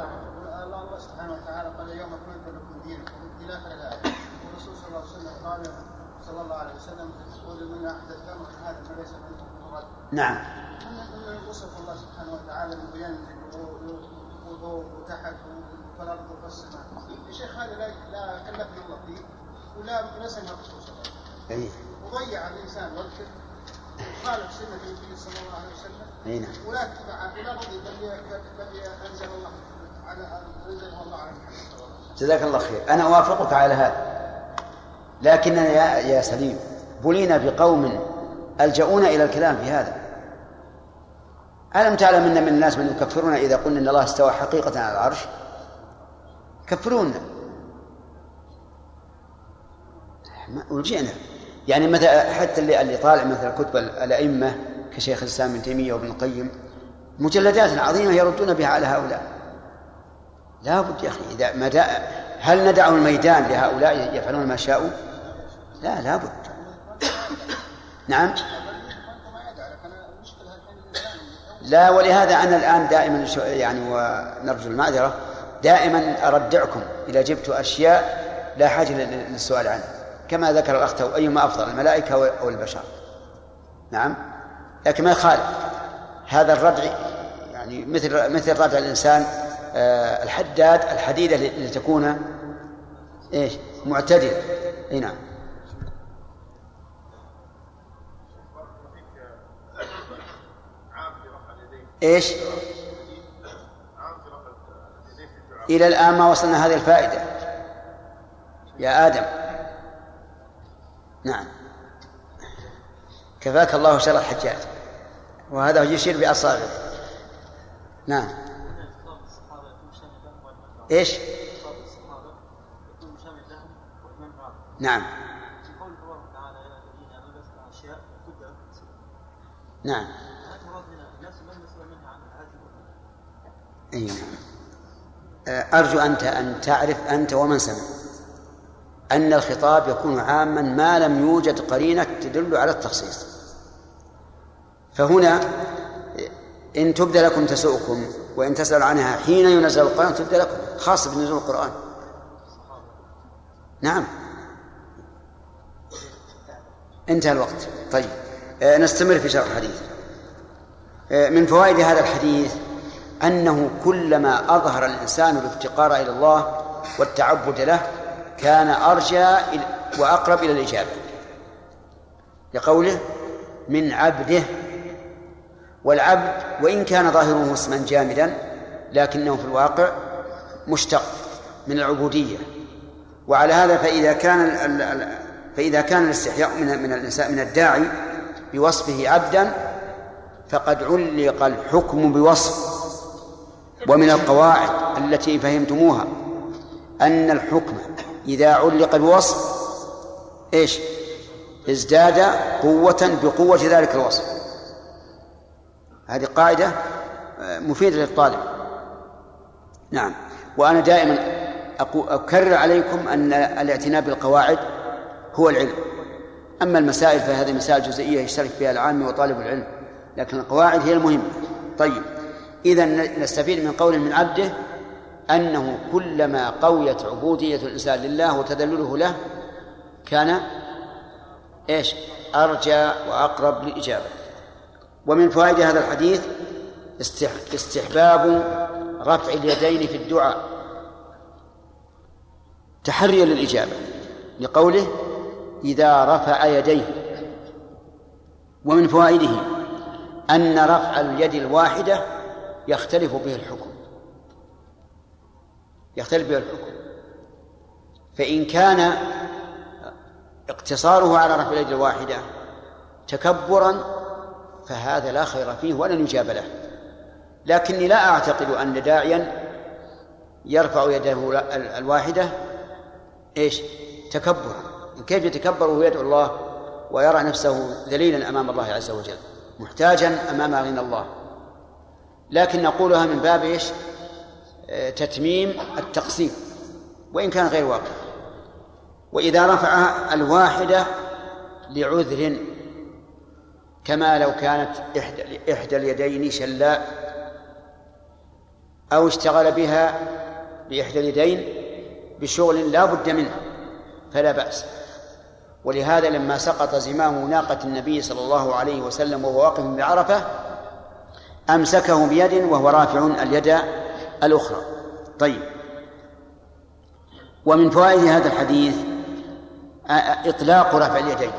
الله سبحانه وتعالى قال اليوم اكملت لكم دينكم إلى اخر الايه والرسول صلى الله عليه وسلم قال صلى الله عليه وسلم قول من أحدث أمر هذا فليس منه نعم. من وصف الله سبحانه وتعالى بينزل وضوء وتحت والأرض والسماء. يا شيخ هذا لا لا كلفنا الله فيه ولا نسمع الرسول صلى الله عليه وسلم. وضيع الإنسان وقته. خالف سنة النبي صلى الله عليه وسلم أي نعم. ولا اتبع ولا رضي بل انزل الله جزاك الله خير. أنا أوافقك على هذا. لكننا يا يا سليم بلينا بقوم ألجؤونا إلى الكلام في هذا. ألم تعلم أن من الناس من يكفرون إذا قلنا أن الله استوى حقيقة على العرش؟ كفرونا ألجئنا. يعني مثلا حتى اللي اللي طالع مثلا كتب الأئمة كشيخ الإسلام ابن تيمية وابن القيم مجلدات عظيمة يردون بها على هؤلاء. لا بد يا أخي إذا ما هل ندع الميدان لهؤلاء يفعلون ما شاءوا؟ لا لا بد. نعم؟ لا ولهذا أنا الآن دائما يعني ونرجو المعذرة دائما أردعكم إذا جبت أشياء لا حاجة للسؤال عنها. كما ذكر الأخ أيما أفضل الملائكة أو البشر. نعم؟ لكن ما يخالف. هذا الردع يعني مثل مثل ردع الإنسان الحداد الحديدة لتكون إيش؟ معتدلة. إي نعم. إيش؟ إلى الآن ما وصلنا هذه الفائدة. يا آدم. نعم. كفاك الله شر الحجاج. وهذا يشير بأصابعه نعم. إيش؟ نعم. نعم. نعم. أرجو أنت أن تعرف أنت ومن سمع. أن الخطاب يكون عاما ما لم يوجد قرينة تدل على التخصيص. فهنا إن تبدى لكم تسؤكم وإن تسأل عنها حين ينزل القرآن تبدى لكم خاصة بنزول القرآن. نعم. انتهى الوقت. طيب. آه نستمر في شرح الحديث. آه من فوائد هذا الحديث أنه كلما أظهر الإنسان الافتقار إلى الله والتعبد له كان أرجى وأقرب إلى الإجابة. لقوله من عبده والعبد وإن كان ظاهره اسما جامدا لكنه في الواقع مشتق من العبودية. وعلى هذا فإذا كان فإذا كان الاستحياء من من الإنسان من الداعي بوصفه عبدا فقد علق الحكم بوصف. ومن القواعد التي فهمتموها أن الحكم إذا علق بوصف إيش؟ ازداد قوة بقوة ذلك الوصف. هذه قاعدة مفيدة للطالب. نعم. وأنا دائما أكرر عليكم أن الاعتناء بالقواعد هو العلم. أما المسائل فهذه مسائل جزئية يشترك فيها العام وطالب العلم لكن القواعد هي المهمة. طيب. إذا نستفيد من قول من عبده أنه كلما قويت عبودية الإنسان لله وتذلله له كان إيش؟ أرجى وأقرب للإجابة ومن فوائد هذا الحديث استحباب رفع اليدين في الدعاء. تحريا للإجابة لقوله إذا رفع يديه. ومن فوائده أن رفع اليد الواحدة يختلف به الحكم. يختلف به الحكم. فإن كان اقتصاره على رفع اليد الواحدة تكبرا فهذا لا خير فيه ولن يجاب له لكني لا أعتقد أن داعيا يرفع يده الواحدة إيش؟ تكبرا كيف يتكبر وهو يدعو الله ويرى نفسه ذليلا أمام الله عز وجل محتاجا أمام غنى الله لكن نقولها من باب إيش؟ آه، تتميم التقسيم وإن كان غير واقع وإذا رفع الواحدة لعذر كما لو كانت إحدى, إحدى اليدين شلاء أو اشتغل بها بإحدى اليدين بشغل لا بد منه فلا بأس. ولهذا لما سقط زمام ناقة النبي صلى الله عليه وسلم وهو واقف بعرفة أمسكه بيد وهو رافع اليد الأخرى. طيب. ومن فوائد هذا الحديث إطلاق رفع اليدين.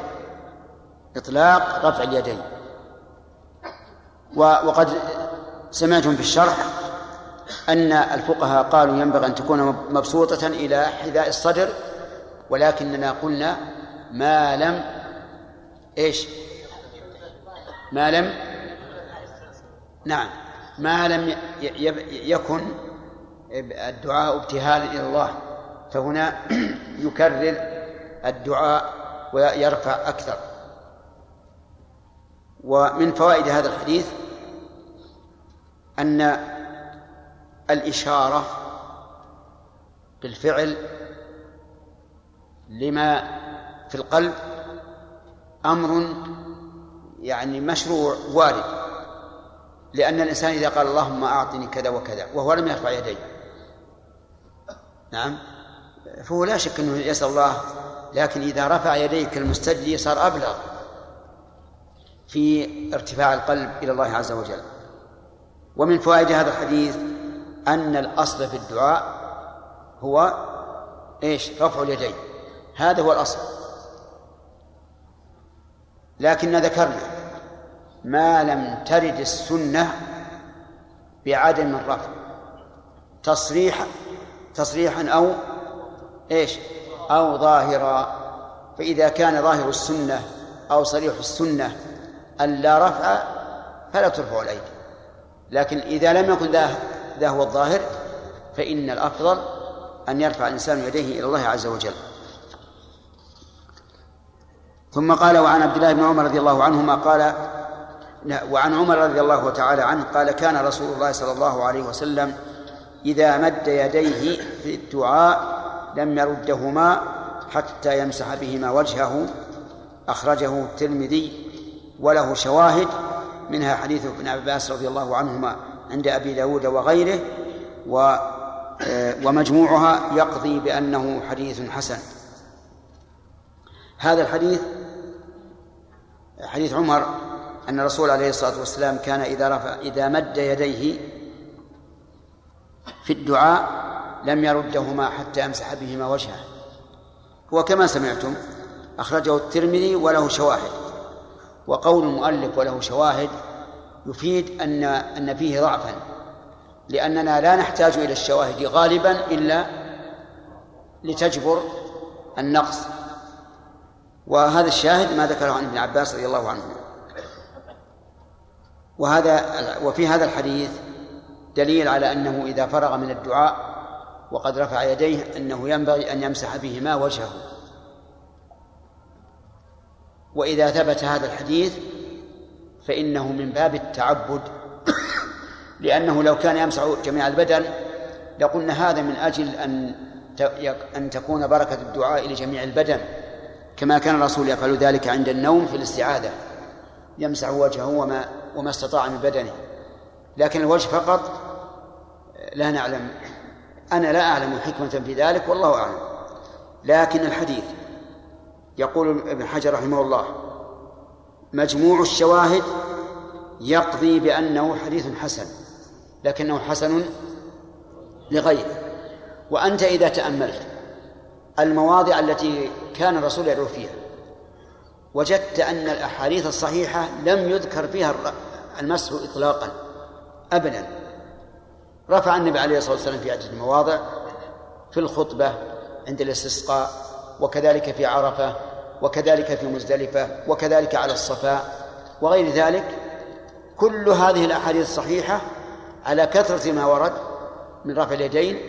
إطلاق رفع اليدين. وقد سمعتم في الشرح أن الفقهاء قالوا ينبغي أن تكون مبسوطة إلى حذاء الصدر ولكننا قلنا ما لم إيش؟ ما لم نعم ما لم يكن الدعاء ابتهالا إلى الله. فهنا يكرر الدعاء ويرفع أكثر. ومن فوائد هذا الحديث أن الإشارة بالفعل لما في القلب أمر يعني مشروع وارد لأن الإنسان إذا قال اللهم أعطني كذا وكذا وهو لم يرفع يديه. نعم؟ فهو لا شك أنه يسأل الله لكن إذا رفع يديه كالمستجلي صار أبلغ. في ارتفاع القلب إلى الله عز وجل. ومن فوائد هذا الحديث أن الأصل في الدعاء هو إيش؟ رفع اليدين. هذا هو الأصل. لكن ذكرنا ما لم ترد السنة بعدم الرفع. تصريح تصريحا أو إيش؟ أو ظاهرا فإذا كان ظاهر السنة أو صريح السنة أن لا رفع فلا ترفع الأيدي. لكن إذا لم يكن ذا هو الظاهر فإن الأفضل أن يرفع الإنسان يديه إلى الله عز وجل. ثم قال وعن عبد الله بن عمر رضي الله عنهما قال وعن عمر رضي الله تعالى عنه قال كان رسول الله صلى الله عليه وسلم إذا مد يديه في الدعاء لم يردهما حتى يمسح بهما وجهه. أخرجه الترمذي وله شواهد منها حديث ابن عباس رضي الله عنهما عند أبي داود وغيره و ومجموعها يقضي بأنه حديث حسن. هذا الحديث حديث عمر أن الرسول عليه الصلاة والسلام كان إذا رفع إذا مد يديه في الدعاء لم يردهما حتى يمسح بهما وجهه. هو كما سمعتم أخرجه الترمذي وله شواهد. وقول المؤلف وله شواهد يفيد أن أن فيه ضعفا لأننا لا نحتاج إلى الشواهد غالبا إلا لتجبر النقص. وهذا الشاهد ما ذكره عن ابن عباس رضي الله عنه. وهذا وفي هذا الحديث دليل على أنه إذا فرغ من الدعاء وقد رفع يديه أنه ينبغي أن يمسح بهما وجهه. وإذا ثبت هذا الحديث فإنه من باب التعبد لأنه لو كان يمسح جميع البدن لقلنا هذا من أجل أن أن تكون بركة الدعاء لجميع البدن كما كان الرسول يفعل ذلك عند النوم في الاستعاذة يمسح وجهه وما وما استطاع من بدنه. لكن الوجه فقط لا نعلم. أنا لا أعلم حكمة في ذلك والله أعلم. لكن الحديث يقول ابن حجر رحمه الله مجموع الشواهد يقضي بأنه حديث حسن لكنه حسن لغيره. وأنت إذا تأملت المواضع التي كان الرسول يدعو فيها وجدت أن الأحاديث الصحيحة لم يذكر فيها المسح إطلاقا أبدا. رفع النبي عليه الصلاة والسلام في عدة مواضع في الخطبة عند الاستسقاء وكذلك في عرفة وكذلك في مزدلفة وكذلك على الصفاء وغير ذلك كل هذه الأحاديث الصحيحة على كثرة ما ورد من رفع اليدين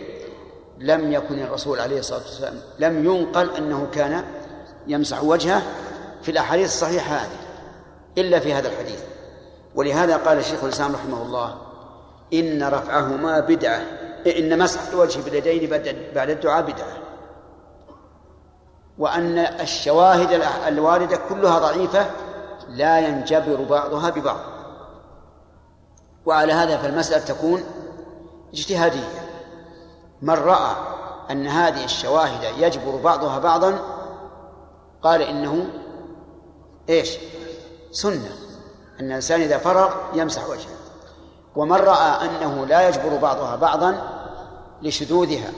لم يكن الرسول عليه الصلاة والسلام لم ينقل أنه كان يمسح وجهه في الأحاديث الصحيحة هذه إلا في هذا الحديث. ولهذا قال شيخ الإسلام رحمه الله إن رفعهما بدعة إن مسح الوجه باليدين بعد الدعاء بدعة. وأن الشواهد الواردة كلها ضعيفة لا ينجبر بعضها ببعض. وعلى هذا فالمسألة تكون اجتهادية. من رأى أن هذه الشواهد يجبر بعضها بعضا قال إنه إيش؟ سنة. أن الإنسان إذا فرغ يمسح وجهه. ومن رأى أنه لا يجبر بعضها بعضا لشذوذها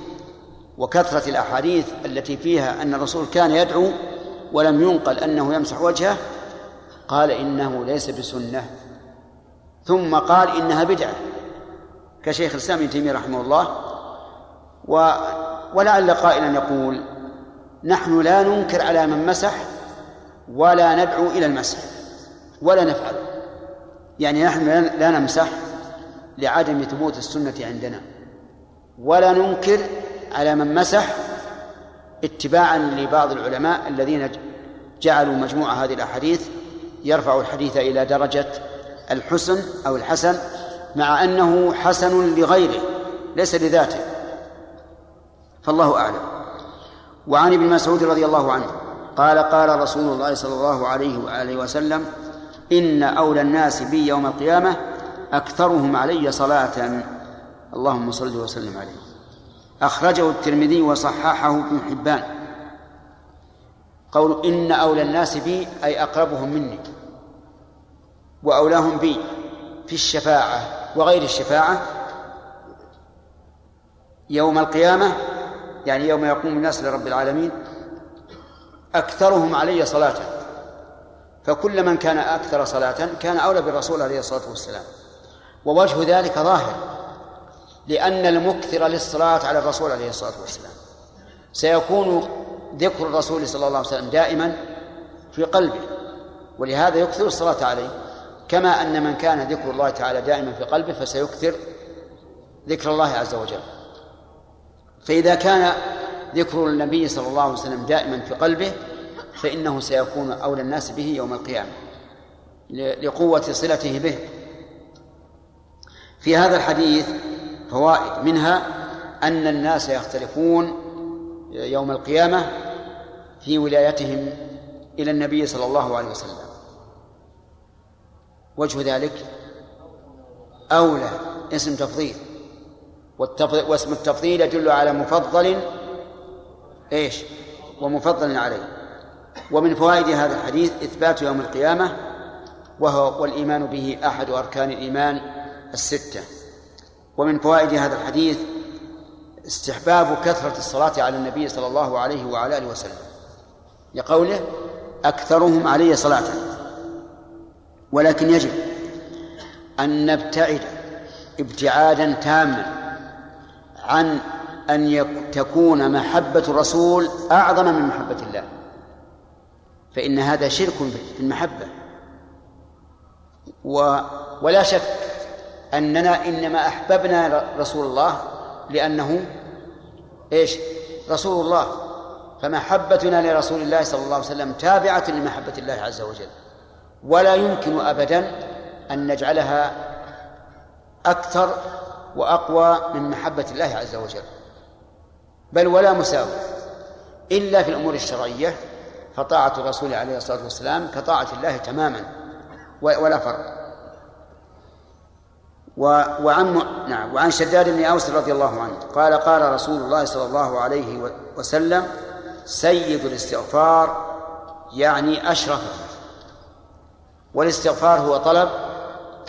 وكثرة الأحاديث التي فيها أن الرسول كان يدعو ولم ينقل أنه يمسح وجهه قال إنه ليس بسنة. ثم قال إنها بدعة كشيخ الإسلام ابن تيمية رحمه الله. و ولعل قائلا يقول نحن لا ننكر على من مسح ولا ندعو إلى المسح ولا نفعل. يعني نحن لا نمسح لعدم ثبوت السنة عندنا ولا ننكر على من مسح اتباعا لبعض العلماء الذين جعلوا مجموعة هذه الأحاديث يرفع الحديث إلى درجة الحسن أو الحسن مع أنه حسن لغيره ليس لذاته. فالله أعلم. وعن ابن مسعود رضي الله عنه قال قال رسول الله صلى الله عليه وآله وسلم إن أولى الناس بي يوم القيامة أكثرهم علي صلاة. اللهم صل وسلم عليه. أخرجه الترمذي وصححه ابن حبان. قول إن أولى الناس بي أي أقربهم مني وأولاهم بي في الشفاعة وغير الشفاعة يوم القيامة يعني يوم يقوم الناس لرب العالمين أكثرهم علي صلاة. فكل من كان أكثر صلاة كان أولى بالرسول عليه الصلاة والسلام. ووجه ذلك ظاهر. لأن المكثر للصلاة على الرسول عليه الصلاة والسلام. سيكون ذكر الرسول صلى الله عليه وسلم دائما في قلبه ولهذا يكثر الصلاة عليه. كما أن من كان ذكر الله تعالى دائما في قلبه فسيكثر ذكر الله عز وجل. فإذا كان ذكر النبي صلى الله عليه وسلم دائما في قلبه فإنه سيكون أولى الناس به يوم القيامة لقوة صلته به. في هذا الحديث فوائد منها أن الناس يختلفون يوم القيامة في ولايتهم إلى النبي صلى الله عليه وسلم. وجه ذلك أولى اسم تفضيل واسم التفضيل يدل على مفضل إيش؟ ومفضل عليه. ومن فوائد هذا الحديث إثبات يوم القيامة وهو والإيمان به أحد أركان الإيمان الستة. ومن فوائد هذا الحديث استحباب كثرة الصلاة على النبي صلى الله عليه وعلى آله وسلم. لقوله أكثرهم علي صلاة. ولكن يجب أن نبتعد ابتعادا تاما عن أن تكون محبة الرسول أعظم من محبة الله. فإن هذا شرك في المحبة. و ولا شك أننا إنما أحببنا رسول الله لأنه إيش؟ رسول الله. فمحبتنا لرسول الله صلى الله عليه وسلم تابعة لمحبة الله عز وجل. ولا يمكن أبدا أن نجعلها أكثر وأقوى من محبة الله عز وجل. بل ولا مساوي. إلا في الأمور الشرعية فطاعة الرسول عليه الصلاة والسلام كطاعة الله تماما. ولا فرق. وعن نعم وعن شداد بن أوس رضي الله عنه قال قال رسول الله صلى الله عليه وسلم سيد الاستغفار يعني اشرفه والاستغفار هو طلب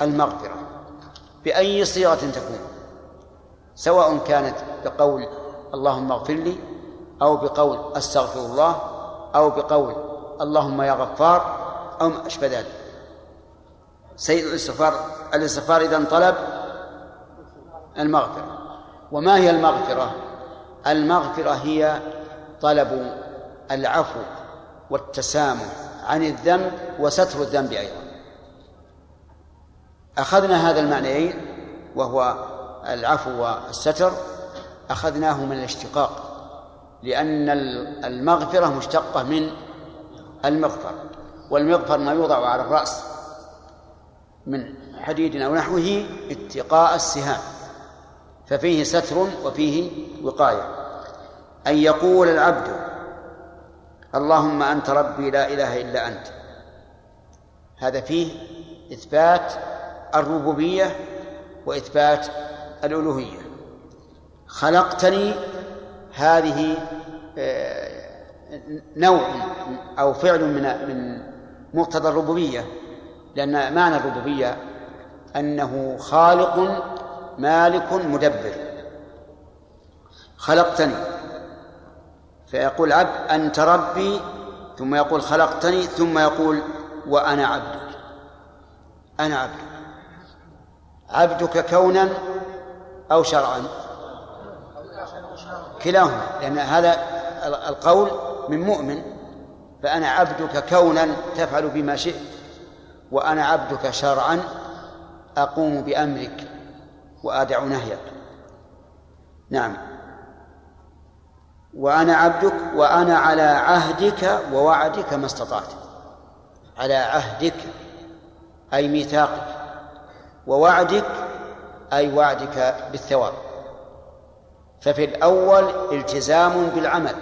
المغفرة بأي صيغة تكون سواء كانت بقول اللهم اغفر لي أو بقول أستغفر الله أو بقول اللهم يا غفار أو ما أشبه ذلك. سيد الاستغفار الاستغفار إذا طلب المغفرة. وما هي المغفرة؟ المغفرة هي طلب العفو والتسامح عن الذنب وستر الذنب أيضا. أخذنا هذا المعنيين وهو العفو والستر أخذناه من الاشتقاق لأن المغفرة مشتقة من المغفر والمغفر ما يوضع على الرأس. من حديد أو نحوه اتقاء السهام ففيه ستر وفيه وقاية. أن يقول العبد اللهم أنت ربي لا إله إلا أنت. هذا فيه إثبات الربوبية وإثبات الألوهية. خلقتني هذه آه، نوع أو فعل من من مقتضى الربوبية. لأن معنى الربوبية أنه خالق مالك مدبر. خلقتني. فيقول عبد أنت ربي. ثم يقول خلقتني. ثم يقول وأنا عبدك. أنا عبدك. عبدك كونا أو شرعا. كلاهما. لأن هذا القول من مؤمن. فأنا عبدك كونا تفعل بما شئت. وأنا عبدك شرعا أقوم بأمرك وأدع نهيك. نعم. وأنا عبدك وأنا على عهدك ووعدك ما استطعت. على عهدك أي ميثاقك. ووعدك أي وعدك بالثواب. ففي الأول التزام بالعمل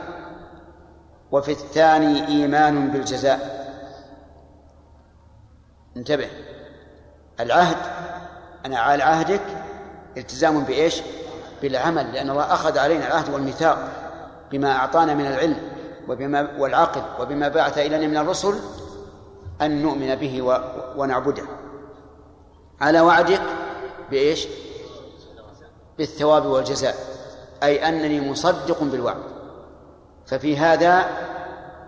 وفي الثاني إيمان بالجزاء. انتبه. العهد أنا على عهدك التزام بإيش؟ بالعمل لأن الله أخذ علينا العهد والميثاق بما أعطانا من العلم وبما والعقل وبما بعث إلينا من الرسل أن نؤمن به ونعبده. على وعدك بإيش؟ بالثواب والجزاء أي أنني مصدق بالوعد. ففي هذا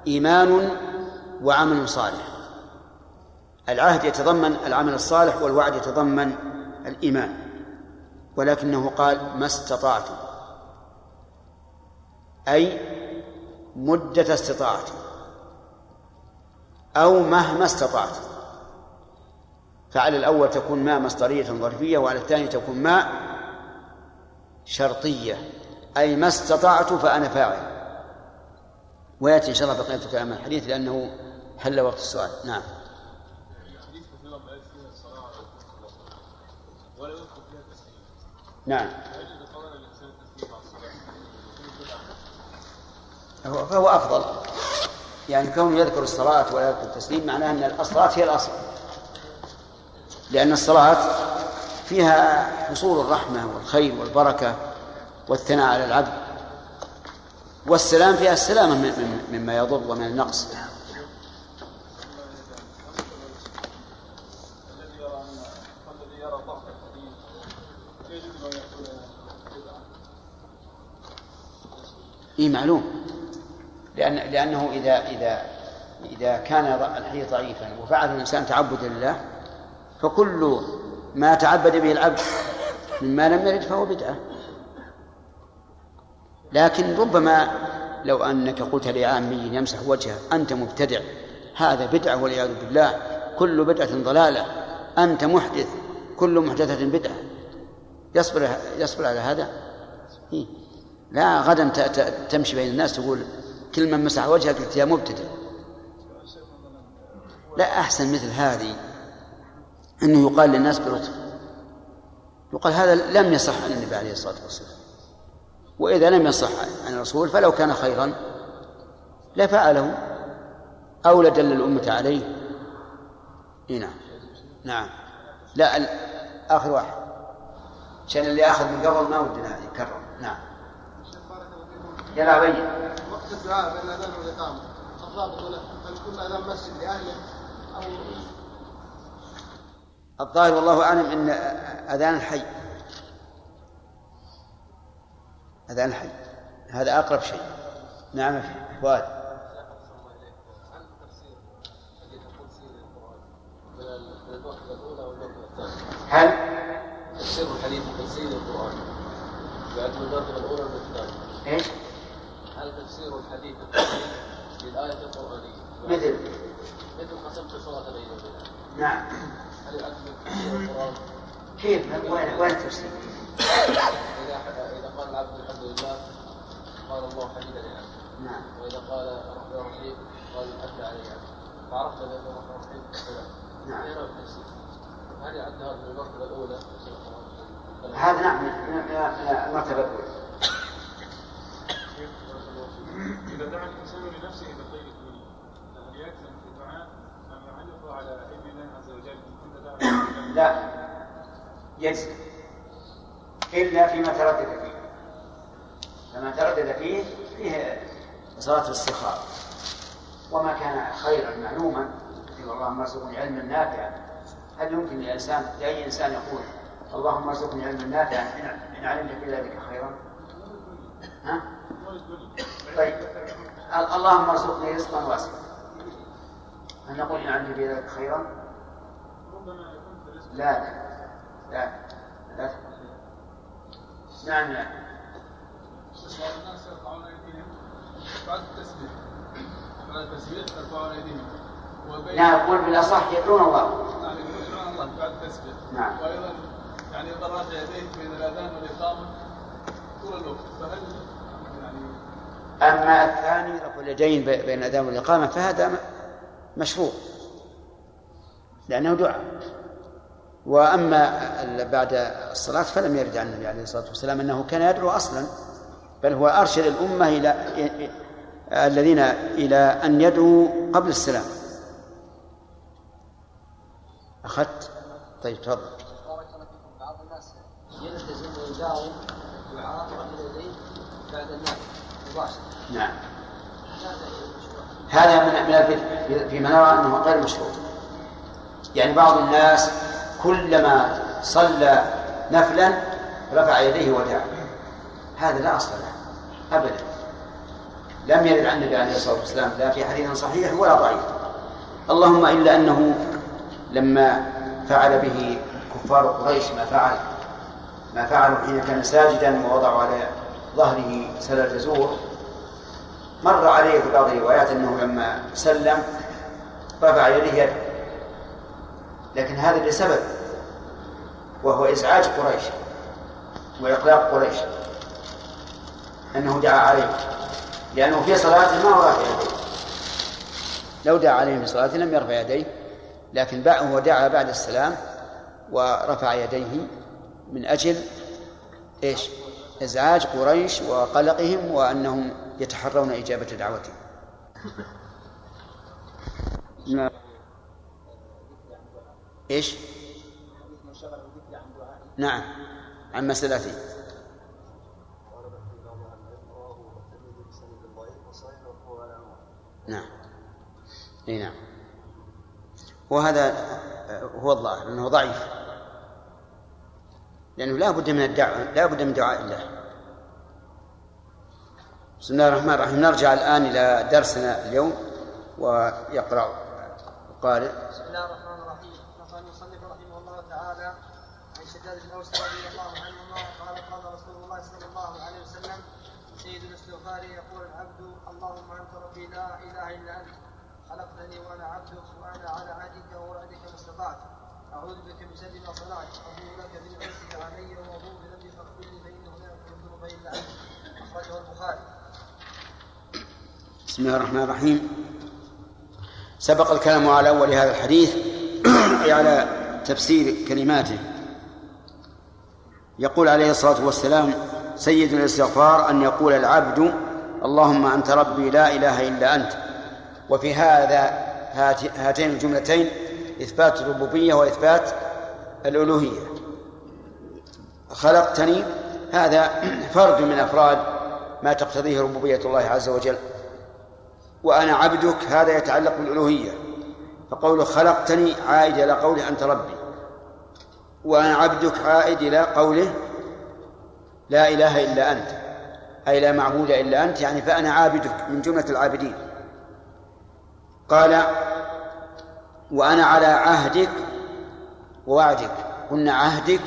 إيمان وعمل صالح. العهد يتضمن العمل الصالح والوعد يتضمن الإيمان. ولكنه قال ما استطعتم أي مدة استطاعتي أو مهما استطعت. فعلى الأول تكون ما مصدرية ظرفية وعلى الثاني تكون ما شرطية. أي ما استطعت فأنا فاعل. ويأتي إن شاء الله بقية كلام الحديث لأنه حل وقت السؤال. نعم. نعم. فهو أفضل. يعني كونه يذكر الصلاة ولا يذكر التسليم معناه أن الصلاة هي الأصل. لأن الصلاة فيها حصول الرحمة والخير والبركة والثناء على العبد. والسلام فيها السلامة مما يضر ومن النقص. إي معلوم. لأن لأنه إذا إذا إذا كان الحديث ضعيفا وفعل الإنسان تعبدا لله فكل ما تعبد به العبد مما لم يرد فهو بدعة. لكن ربما لو أنك قلت لعامي يمسح وجهه أنت مبتدع هذا بدعة والعياذ بالله كل بدعة ضلالة أنت محدث كل محدثة بدعة. يصبر يصبر على هذا؟ إيه؟ لا غدا تمشي بين الناس تقول كل من مسح وجهك قلت يا مبتدع لا أحسن مثل هذه أنه يقال للناس بلطف يقال هذا لم يصح عن النبي عليه الصلاة والسلام. وإذا لم يصح عن الرسول فلو كان خيرا لفعله أو لدل الأمة عليه. إيه نعم. نعم. لا آخر واحد. عشان اللي آخذ من قبل ما ودنا يكرر. يلا بين وقت الدعاء بين الأذان والإقامة. الضابط هل كل أذان مسجد لأهله أو الظاهر والله أعلم أن أذان الحي. أذان الحي. هذا أقرب شيء. نعم فؤاد هل تفسير الحديث تفسير القرآن. بعد المرتبة الأولى من الثانية إيش؟ هل تفسير الحديث للآية القرآنية مثل مثل قسمت الصلاة بينهم نعم هل من تفسير القرآن كيف وين وين التفسير؟ إذا إذا قال العبد الحمد لله قال الله حميدا لنعمه نعم وإذا قال الرحمن الرحيم قال أثنى علي فعرفت بأن الرحمن الرحيم نعم. غير التفسير هل يعد هذا من المرتبة الأولى؟ هذا نعم من المرتبة الأولى إذا دعا الإنسان لنفسه بخير الدنيا هل يلزم في الدعاء أم يعلق على علم الله عز وجل إن دعا لا. يجزم إلا فيما تردد فيه. تردد فيه فيه صلاة الاستخارة وما كان خيرا معلوما اللهم ارزقني علما نافعا. هل يمكن للإنسان لأي إنسان يقول اللهم ارزقني علما نافعا إن علمت في ذلك خيرا؟ ها؟ طيب اللهم ارزقني رزقا واسعا. هل نقول إن علمت في ذلك خيرا؟ لا لا لا لا. نعم نعم. الناس يرفعون ايديهم بعد التسبيح بعد التسبيح يرفعون ايديهم نعم يقول بالأصح يدعون الله. يعني يقولون الله بعد التسبيح نعم وأيضا يعني رافع يديه بين الأذان والإقامة طول الوقت فهل أما الثاني رفع اليدين بين الاذان والإقامة فهذا مشروع. لأنه دعاء. وأما بعد الصلاة فلم يرد عن النبي عليه الصلاة والسلام أنه كان يدعو أصلا بل هو أرشد الأمة إلى الذين إلى أن يدعوا قبل السلام. أخذت؟ طيب تفضل. بعض الناس يلتزم ويداوم دعاء بعد مباشره نعم. هذا من من فيما نرى أنه غير مشروع يعني بعض الناس كلما صلى نفلا رفع يديه ودعا. هذا لا أصل له. ابدا. لم يرد عن النبي عليه الصلاة والسلام لا في حديث صحيح ولا ضعيف. اللهم إلا أنه لما فعل به كفار قريش ما فعل ما فعلوا حين كان ساجدا ووضعوا على ظهره سل الجزور مر عليه في بعض الروايات أنه لما سلم رفع يديه يده لكن هذا لسبب وهو إزعاج قريش وإقلاق قريش. أنه دعا عليه لأنه في صلاته ما هو رافع يديه. لو دعا عليهم في صلاته لم يرفع يديه لكن هو دعا بعد السلام ورفع يديه من أجل إيش؟ إزعاج قريش وقلقهم وأنهم يتحرون إجابة دعوته إيش؟ نعم عن مسألتين نعم. إي نعم. وهذا هو الظاهر انه ضعيف. لأنه لا بد من الدعاء لا بد من دعاء الله. بسم الله الرحمن الرحيم. نرجع الآن إلى درسنا اليوم ويقرأ القارئ بسم الله الرحمن الرحيم. نقل المصنف رحمه الله تعالى عن شداد بن أوس رضي الله عنهما قال قال رسول الله صلى الله عليه وسلم سيد الاستغفار يقول العبد اللهم أنت ربي لا إله إلا أنت خلقتني وأنا عبدك وأنا على عهدك ووعدك ما استطعت. أعوذ بك من شر ما صنعت ابو لك بنعمتك علي وابو بذنبي فاغفر لي فإنه لا يغفر الذنوب إلا أنت. أخرجه البخاري. بسم الله الرحمن الرحيم. سبق الكلام على أول هذا الحديث أي على تفسير كلماته. يقول عليه الصلاة والسلام سيد الاستغفار أن يقول العبد اللهم أنت ربي لا إله إلا أنت. وفي هذا هاتين الجملتين إثبات الربوبية وإثبات الألوهية. خلقتني هذا فرد من أفراد ما تقتضيه ربوبية الله عز وجل. وأنا عبدك هذا يتعلق بالألوهية. فقول خلقتني عائد إلى قوله أنت ربي. وأنا عبدك عائد إلى قوله لا إله إلا أنت. أي لا معبود إلا أنت يعني فأنا عابدك من جملة العابدين. قال وأنا على عهدك ووعدك. قلنا عهدك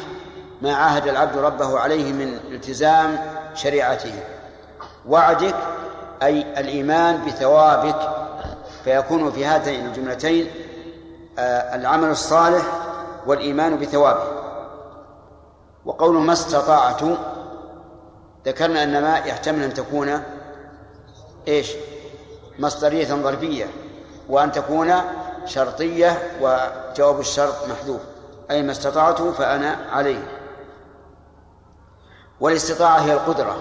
ما عاهد العبد ربه عليه من التزام شريعته. وعدك أي الإيمان بثوابك فيكون في هاتين الجملتين آه، العمل الصالح والإيمان بثوابه. وقول ما استطعت ذكرنا أن ما يحتمل أن تكون إيش؟ مصدرية ظرفية وأن تكون شرطية وجواب الشرط محذوف. أي ما استطعت فأنا عليه. والاستطاعة هي القدرة.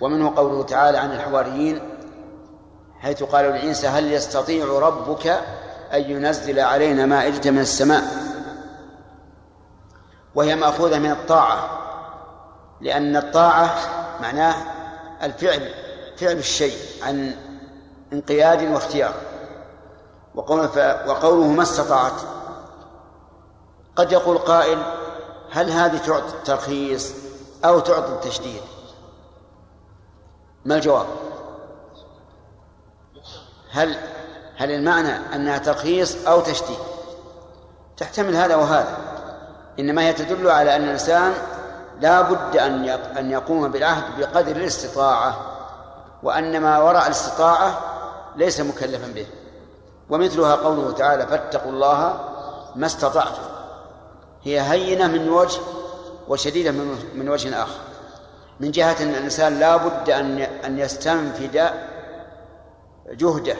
ومنه قوله تعالى عن الحواريين حيث قالوا لعيسى هل يستطيع ربك أن ينزل علينا مائدة من السماء؟ وهي مأخوذة من الطاعة لأن الطاعة معناه الفعل فعل الشيء عن انقياد واختيار. وقوله, وقوله ما استطعت. قد يقول قائل هل هذه تعطي الترخيص أو تعطي التشديد؟ ما الجواب؟ هل هل المعنى أنها ترخيص أو تشديد؟ تحتمل هذا وهذا. إنما هي تدل على أن الإنسان لا بد أن أن يقوم بالعهد بقدر الاستطاعة وأن ما وراء الاستطاعة ليس مكلفا به. ومثلها قوله تعالى فاتقوا الله ما استطعتم. هي هينة من وجه وشديدة من وجه آخر. من جهة أن الإنسان لا بد أن أن يستنفد جهده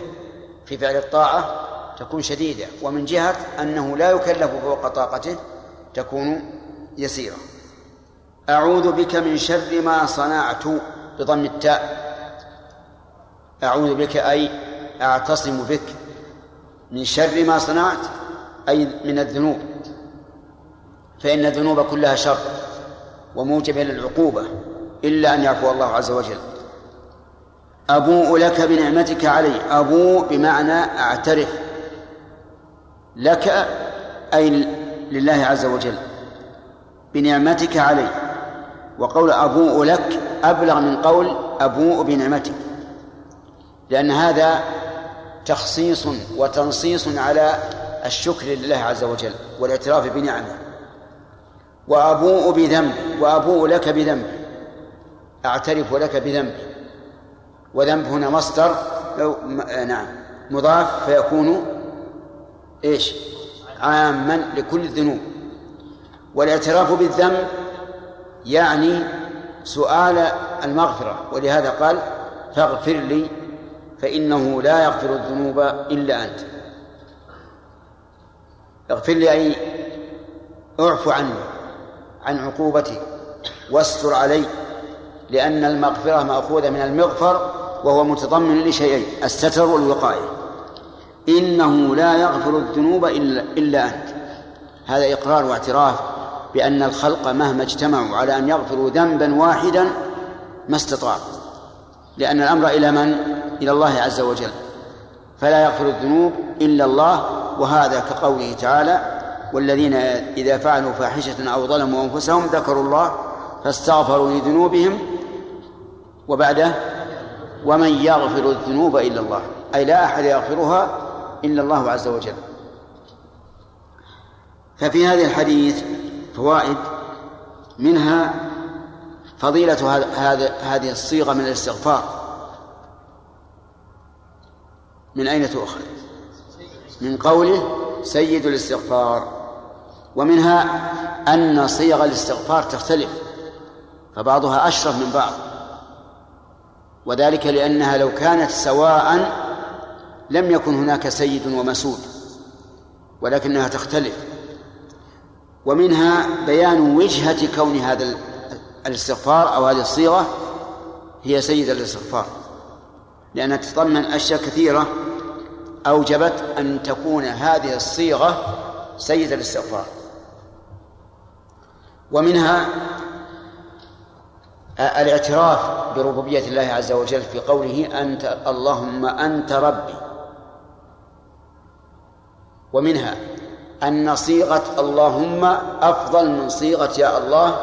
في فعل الطاعة تكون شديدة ومن جهة أنه لا يكلف فوق طاقته تكون يسيرة. أعوذ بك من شر ما صنعت بضم التاء. أعوذ بك أي أعتصم بك. من شر ما صنعت أي من الذنوب. فإن الذنوب كلها شر وموجبة للعقوبة. إلا أن يعفو الله عز وجل. أبوء لك بنعمتك علي. أبوء بمعنى أعترف لك أي لله عز وجل بنعمتك علي. وقول أبوء لك أبلغ من قول أبوء بنعمتك. لأن هذا تخصيص وتنصيص على الشكر لله عز وجل والإعتراف بنعمه. وأبوء بذنبي وأبوء لك بذنبي أعترف لك بذنبي وذنب هنا مصدر لو نعم. مضاف فيكون إيش؟ عاما لكل الذنوب. والاعتراف بالذنب يعني سؤال المغفرة. ولهذا قال فاغفر لي فإنه لا يغفر الذنوب إلا أنت. اغفر لي أي أعف عني عن عقوبتي واستر علي. لأن المغفرة مأخوذة من المغفر وهو متضمن لشيئين الستر والوقاية. إنه لا يغفر الذنوب إلا, إلا أنت. هذا إقرار واعتراف بأن الخلق مهما اجتمعوا على أن يغفروا ذنبا واحدا ما استطاعوا. لأن الأمر إلى من؟ إلى الله عز وجل. فلا يغفر الذنوب إلا الله وهذا كقوله تعالى والذين إذا فعلوا فاحشة أو ظلموا أنفسهم ذكروا الله فاستغفروا لذنوبهم وبعده ومن يغفر الذنوب إلا الله أي لا أحد يغفرها إلا الله عز وجل. ففي هذه الحديث فوائد منها فضيلة هذا هذه الصيغة من الاستغفار. من أين تؤخذ؟ من قوله سيد الاستغفار. ومنها أن صيغ الاستغفار تختلف فبعضها أشرف من بعض. وذلك لأنها لو كانت سواء لم يكن هناك سيد ومسود ولكنها تختلف. ومنها بيان وجهة كون هذا الاستغفار أو هذه الصيغة هي سيد الاستغفار لأنها تتضمن أشياء كثيرة أوجبت أن تكون هذه الصيغة سيد الاستغفار. ومنها الاعتراف بربوبية الله عز وجل في قوله أنت اللهم أنت ربي. ومنها أن صيغة اللهم أفضل من صيغة يا الله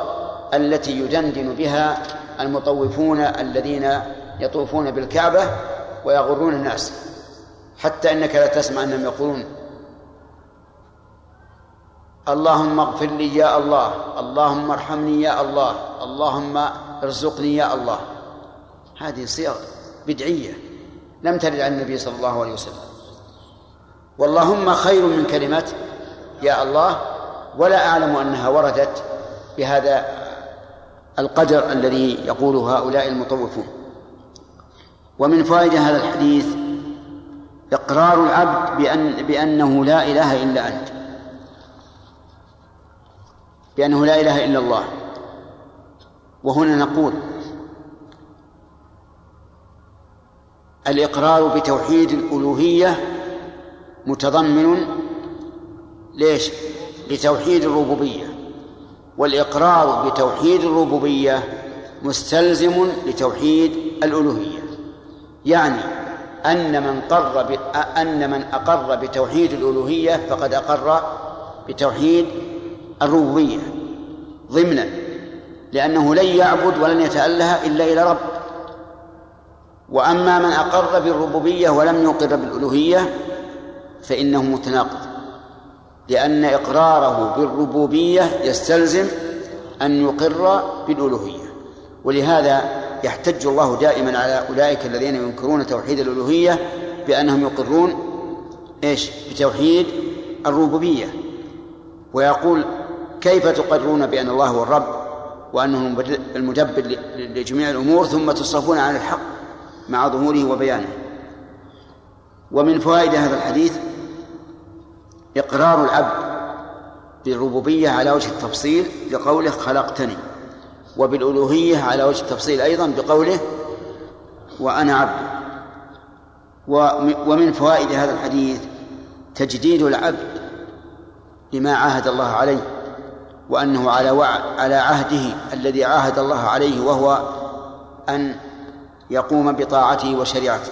التي يدندن بها المطوفون الذين يطوفون بالكعبة ويغرون الناس حتى إنك لا تسمع أنهم يقولون اللهم اغفر لي يا الله اللهم ارحمني يا الله اللهم ارزقني يا الله. هذه صيغ بدعية. لم ترد عن النبي صلى الله عليه وسلم. واللهم خير من كلمه يا الله ولا أعلم أنها وردت بهذا القدر الذي يقوله هؤلاء المطوفون. ومن فائده هذا الحديث إقرار العبد بأن بأنه لا إله إلا أنت. بأنه لا إله إلا الله. وهنا نقول الإقرار بتوحيد الألوهية متضمن ليش؟ لتوحيد الربوبية والإقرار بتوحيد الربوبية مستلزم لتوحيد الألوهية يعني أن من قر. أن من أقر بتوحيد الألوهية فقد أقر بتوحيد الربوبية ضمنا لأنه لن يعبد ولن يتأله إلا إلى رب. وأما من أقر بالربوبية ولم يقر بالألوهية فإنه متناقض لأن إقراره بالربوبية يستلزم أن يقر بالألوهية. ولهذا يحتج الله دائما على أولئك الذين ينكرون توحيد الألوهية بأنهم يقرون إيش؟ بتوحيد الربوبية. ويقول كيف تقرون بأن الله هو الرب؟ وأنه المدبر لجميع الأمور ثم تصرفون عن الحق مع ظهوره وبيانه. ومن فوائد هذا الحديث إقرار العبد بالربوبية على وجه التفصيل لقوله خلقتني وبالألوهية على وجه التفصيل أيضا بقوله وأنا عبد. ومن فوائد هذا الحديث تجديد العبد لما عاهد الله عليه. وأنه على. على عهده الذي عاهد الله عليه وهو أن يقوم بطاعته وشريعته.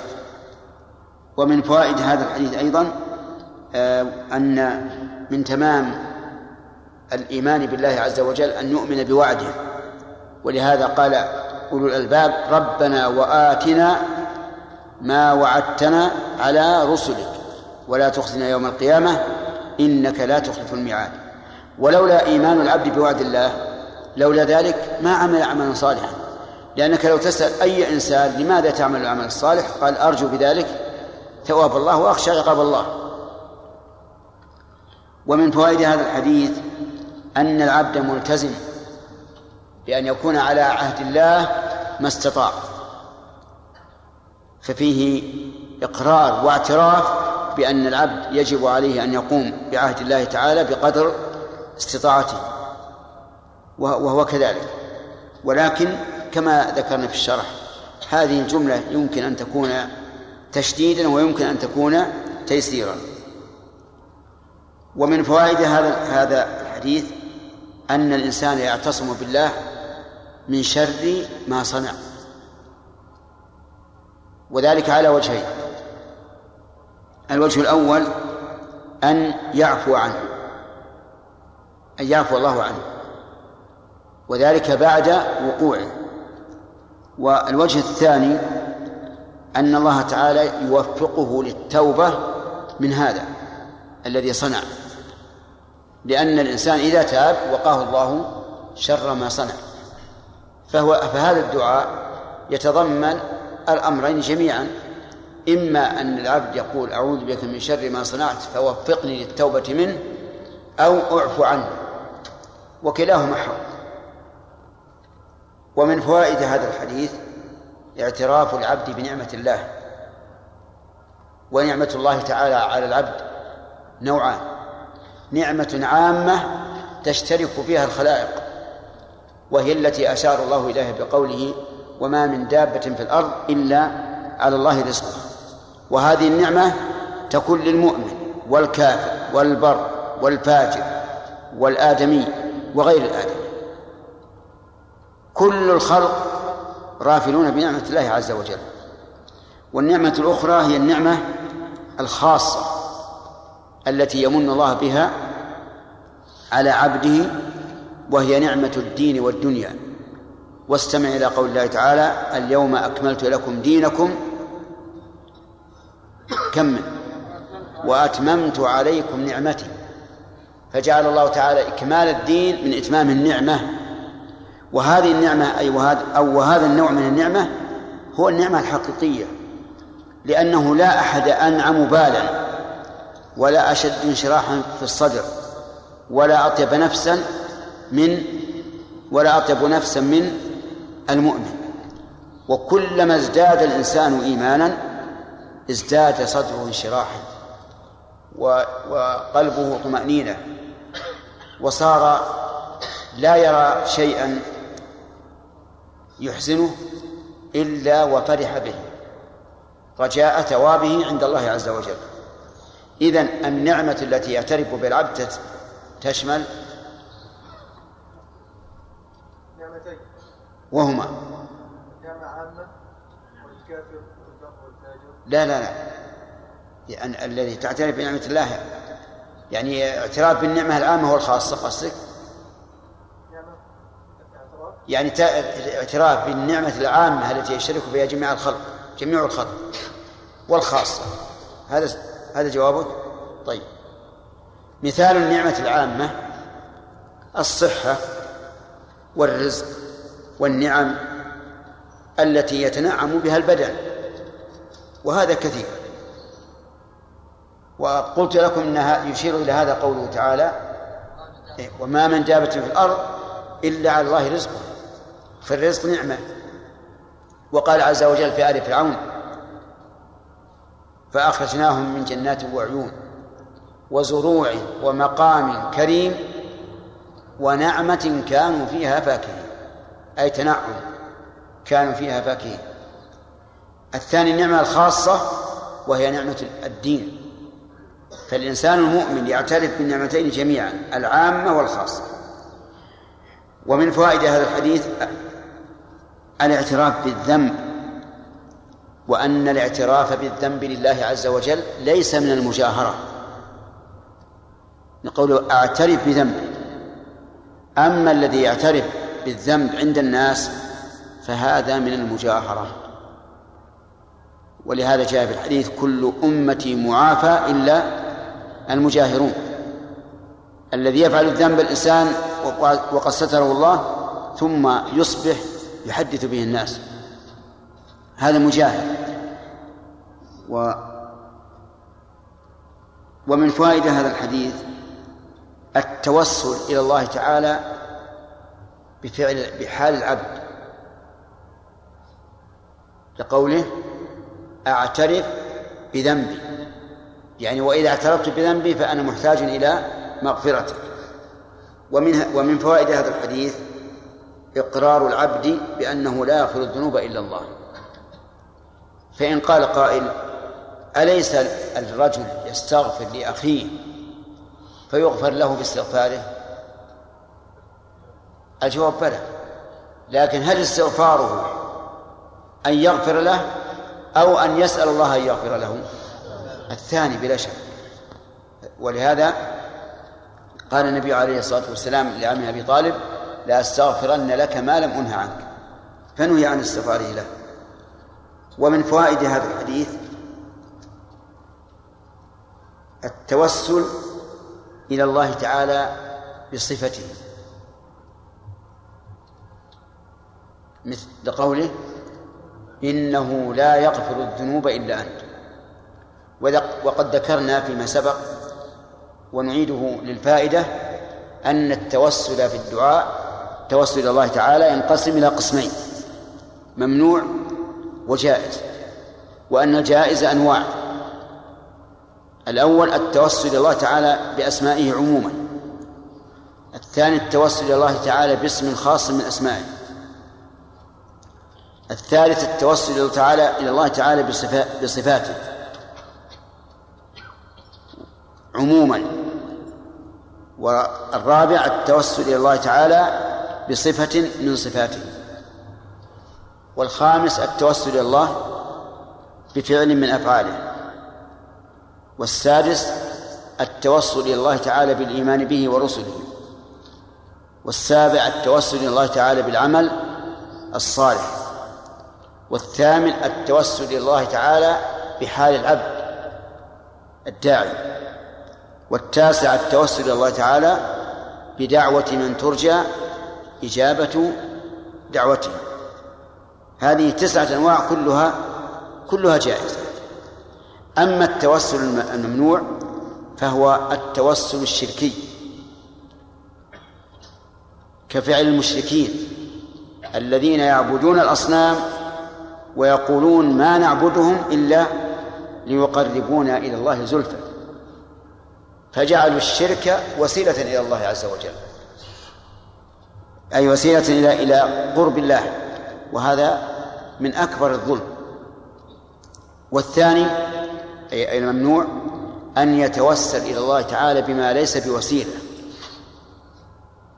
ومن فوائد هذا الحديث أيضا آه، أن من تمام الإيمان بالله عز وجل أن يؤمن بوعده. ولهذا قال أولو الألباب ربنا وآتنا ما وعدتنا على رسلك. ولا تخزنا يوم القيامة إنك لا تخلف الميعاد. ولولا إيمان العبد بوعد الله لولا ذلك ما عمل عملا صالحا. لأنك لو تسأل أي إنسان لماذا تعمل العمل الصالح قال أرجو بذلك ثواب الله وأخشى عقاب الله. ومن فوائد هذا الحديث أن العبد ملتزم بأن يكون على عهد الله ما استطاع. ففيه إقرار واعتراف بأن العبد يجب عليه أن يقوم بعهد الله تعالى بقدر استطاعته وهو كذلك. ولكن كما ذكرنا في الشرح هذه الجملة يمكن أن تكون تشديدا ويمكن أن تكون تيسيرا. ومن فوائد هذا هذا الحديث أن الإنسان يعتصم بالله من شر ما صنع. وذلك على وجهين. الوجه الأول أن يعفو عنه. أن يعفو الله عنه. وذلك بعد وقوعه. والوجه الثاني أن الله تعالى يوفقه للتوبة من هذا الذي صنع. لأن الإنسان إذا تاب وقاه الله شر ما صنع. فهو فهذا الدعاء يتضمن الأمرين جميعا. إما أن العبد يقول أعوذ بك من شر ما صنعت فوفقني للتوبة منه أو أعفو عنه. وكلاهما حق. ومن فوائد هذا الحديث اعتراف العبد بنعمة الله. ونعمة الله تعالى على العبد نوعان. نعمة عامة تشترك فيها الخلائق وهي التي أشار الله إليها بقوله وما من دابة في الأرض إلا على الله رزقها وهذه النعمة تكون للمؤمن والكافر والبر والفاجر والآدمي وغير الآدمي كل الخلق رافلون بنعمة الله عز وجل. والنعمة الأخرى هي النعمة الخاصة التي يمن الله بها على عبده وهي نعمة الدين والدنيا. واستمع إلى قول الله تعالى اليوم أكملت لكم دينكم كمل وأتممت عليكم نعمتي فجعل الله تعالى إكمال الدين من إتمام النعمة. وهذه النعمة أي وهذا أو وهذا النوع من النعمة هو النعمة الحقيقية لأنه لا أحد أنعم بالا ولا أشد انشراحا في الصدر ولا أطيب نفسا من ولا أطيب نفسا من المؤمن. وكلما ازداد الإنسان إيمانا ازداد صدره انشراحا وقلبه طمأنينة. وصار لا يرى شيئا يحزنه إلا وفرح به رجاء ثوابه عند الله عز وجل. إذن النعمة التي يعترف بالعبد تشمل نعمتين. وهما. كان عامة والكافر والبر والفاجر لا لا لا. يعني الذي تعترف بنعمة الله يعني اعتراف بالنعمة العامة والخاصة قصدك؟ يعني اعتراف بالنعمة العامة التي يشترك بها جميع الخلق جميع الخلق والخاصة. هذا هذا جوابك؟ طيب. مثال النعمة العامة الصحة والرزق والنعم التي يتنعم بها البدن وهذا كثير. وقلت لكم إنها يشير إلى هذا قوله تعالى إيه، وما من دابة في الأرض إلا على الله رزقها فالرزق نعمة. وقال عز وجل في آل فرعون فأخرجناهم من جنات وعيون وزروع ومقام كريم ونعمة كانوا فيها فاكهين أي تنعم كانوا فيها فاكهين. الثاني النعمة الخاصة وهي نعمة الدين. فالإنسان المؤمن يعترف بالنعمتين جميعا العامة والخاصة. ومن فوائد هذا الحديث الاعتراف بالذنب وأن الاعتراف بالذنب لله عز وجل ليس من المجاهرة. نقول أعترف بذنبي أما الذي يعترف بالذنب عند الناس فهذا من المجاهرة. ولهذا جاء في الحديث كل أمتي معافى إلا المجاهرون الذي يفعل الذنب الإنسان وقد ستره الله ثم يصبح يحدث به الناس. هذا مجاهر. و ومن فوائد هذا الحديث التوسل إلى الله تعالى بفعل بحال العبد. لقوله أعترف بذنبي. يعني وإذا اعترفت بذنبي فأنا محتاج إلى مغفرتك ومن ومن فوائد هذا الحديث إقرار العبد بأنه لا يغفر الذنوب إلا الله. فإن قال قائل أليس الرجل يستغفر لأخيه فيغفر له باستغفاره الجواب بلى. لكن هل استغفاره أن يغفر له أو أن يسأل الله أن يغفر له؟ الثاني بلا شك. ولهذا قال النبي عليه الصلاة والسلام لعم أبي طالب لا أستغفرن لك ما لم أنه عنك. فنهي عن استغفاره له. ومن فوائد هذا الحديث التوسل إلى الله تعالى بصفته. مثل لقوله إنه لا يغفر الذنوب إلا أنت. وقد ذكرنا فيما سبق ونعيده للفائدة أن التوسل في الدعاء التوسل إلى الله تعالى ينقسم إلى قسمين ممنوع وجائز وأن الجائز أنواع. الأول التوسل إلى الله تعالى بأسمائه عموما الثاني التوسل إلى الله تعالى باسم خاص من أسمائه الثالث التوسل إلى الله تعالى بصفاته. عموما. والرابع التوسل إلى الله تعالى بصفة من صفاته. والخامس التوسل إلى الله بفعل من أفعاله. والسادس التوسل إلى الله تعالى بالإيمان به ورسله. والسابع التوسل إلى الله تعالى بالعمل الصالح. والثامن التوسل إلى الله تعالى بحال العبد الداعي. والتاسع التوسل إلى الله تعالى بدعوة من ترجى إجابة دعوته. هذه تسعة أنواع كلها كلها جائزة. أما التوسل الممنوع فهو التوسل الشركي. كفعل المشركين الذين يعبدون الأصنام ويقولون ما نعبدهم إلا ليقربونا إلى الله زلفى. فجعلوا الشرك وسيلة إلى الله عز وجل. أي وسيلة إلى إلى قرب الله. وهذا من أكبر الظلم. والثاني أي الممنوع أن يتوسل إلى الله تعالى بما ليس بوسيلة.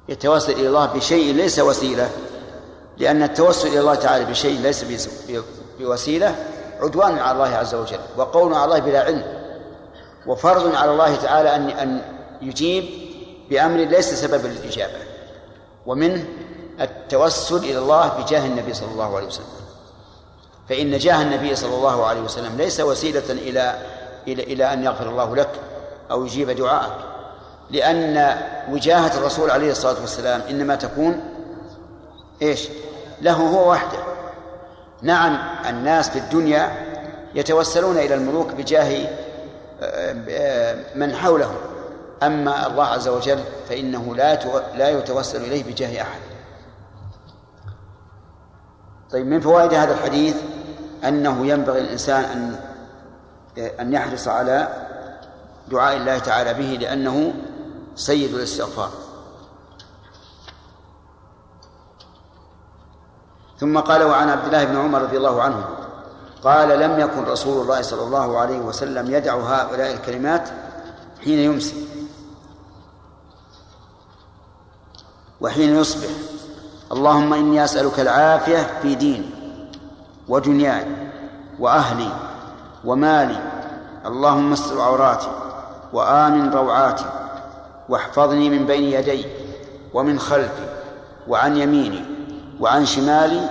يتوسل إلى الله بشيء ليس وسيلة لأن التوسل إلى الله تعالى بشيء ليس بوسيلة عدوان على الله عز وجل وقول على الله بلا علم. وفرض على الله تعالى أن أن يجيب بأمر ليس سببا للإجابة ومنه التوسل إلى الله بجاه النبي صلى الله عليه وسلم. فإن جاه النبي صلى الله عليه وسلم ليس وسيلة إلى إلى إلى أن يغفر الله لك أو يجيب دعاءك لأن وجاهة الرسول عليه الصلاة والسلام إنما تكون إيش؟ له هو وحده. نعم الناس في الدنيا يتوسلون إلى الملوك بجاه من حولهم أما الله عز وجل فإنه لا لا يتوسل إليه بجاه أحد. طيب من فوائد هذا الحديث أنه ينبغي الإنسان أن أن يحرص على دعاء الله تعالى به لأنه سيد الاستغفار. ثم قال وعن عبد الله بن عمر رضي الله عنه قال لم يكن رسول الله صلى الله عليه وسلم يدع هؤلاء الكلمات حين يمسي وحين يصبح. اللهم إني أسألك العافية في ديني ودنياي وأهلي ومالي. اللهم استر عوراتي وآمن روعاتي واحفظني من بين يدي ومن خلفي وعن يميني وعن شمالي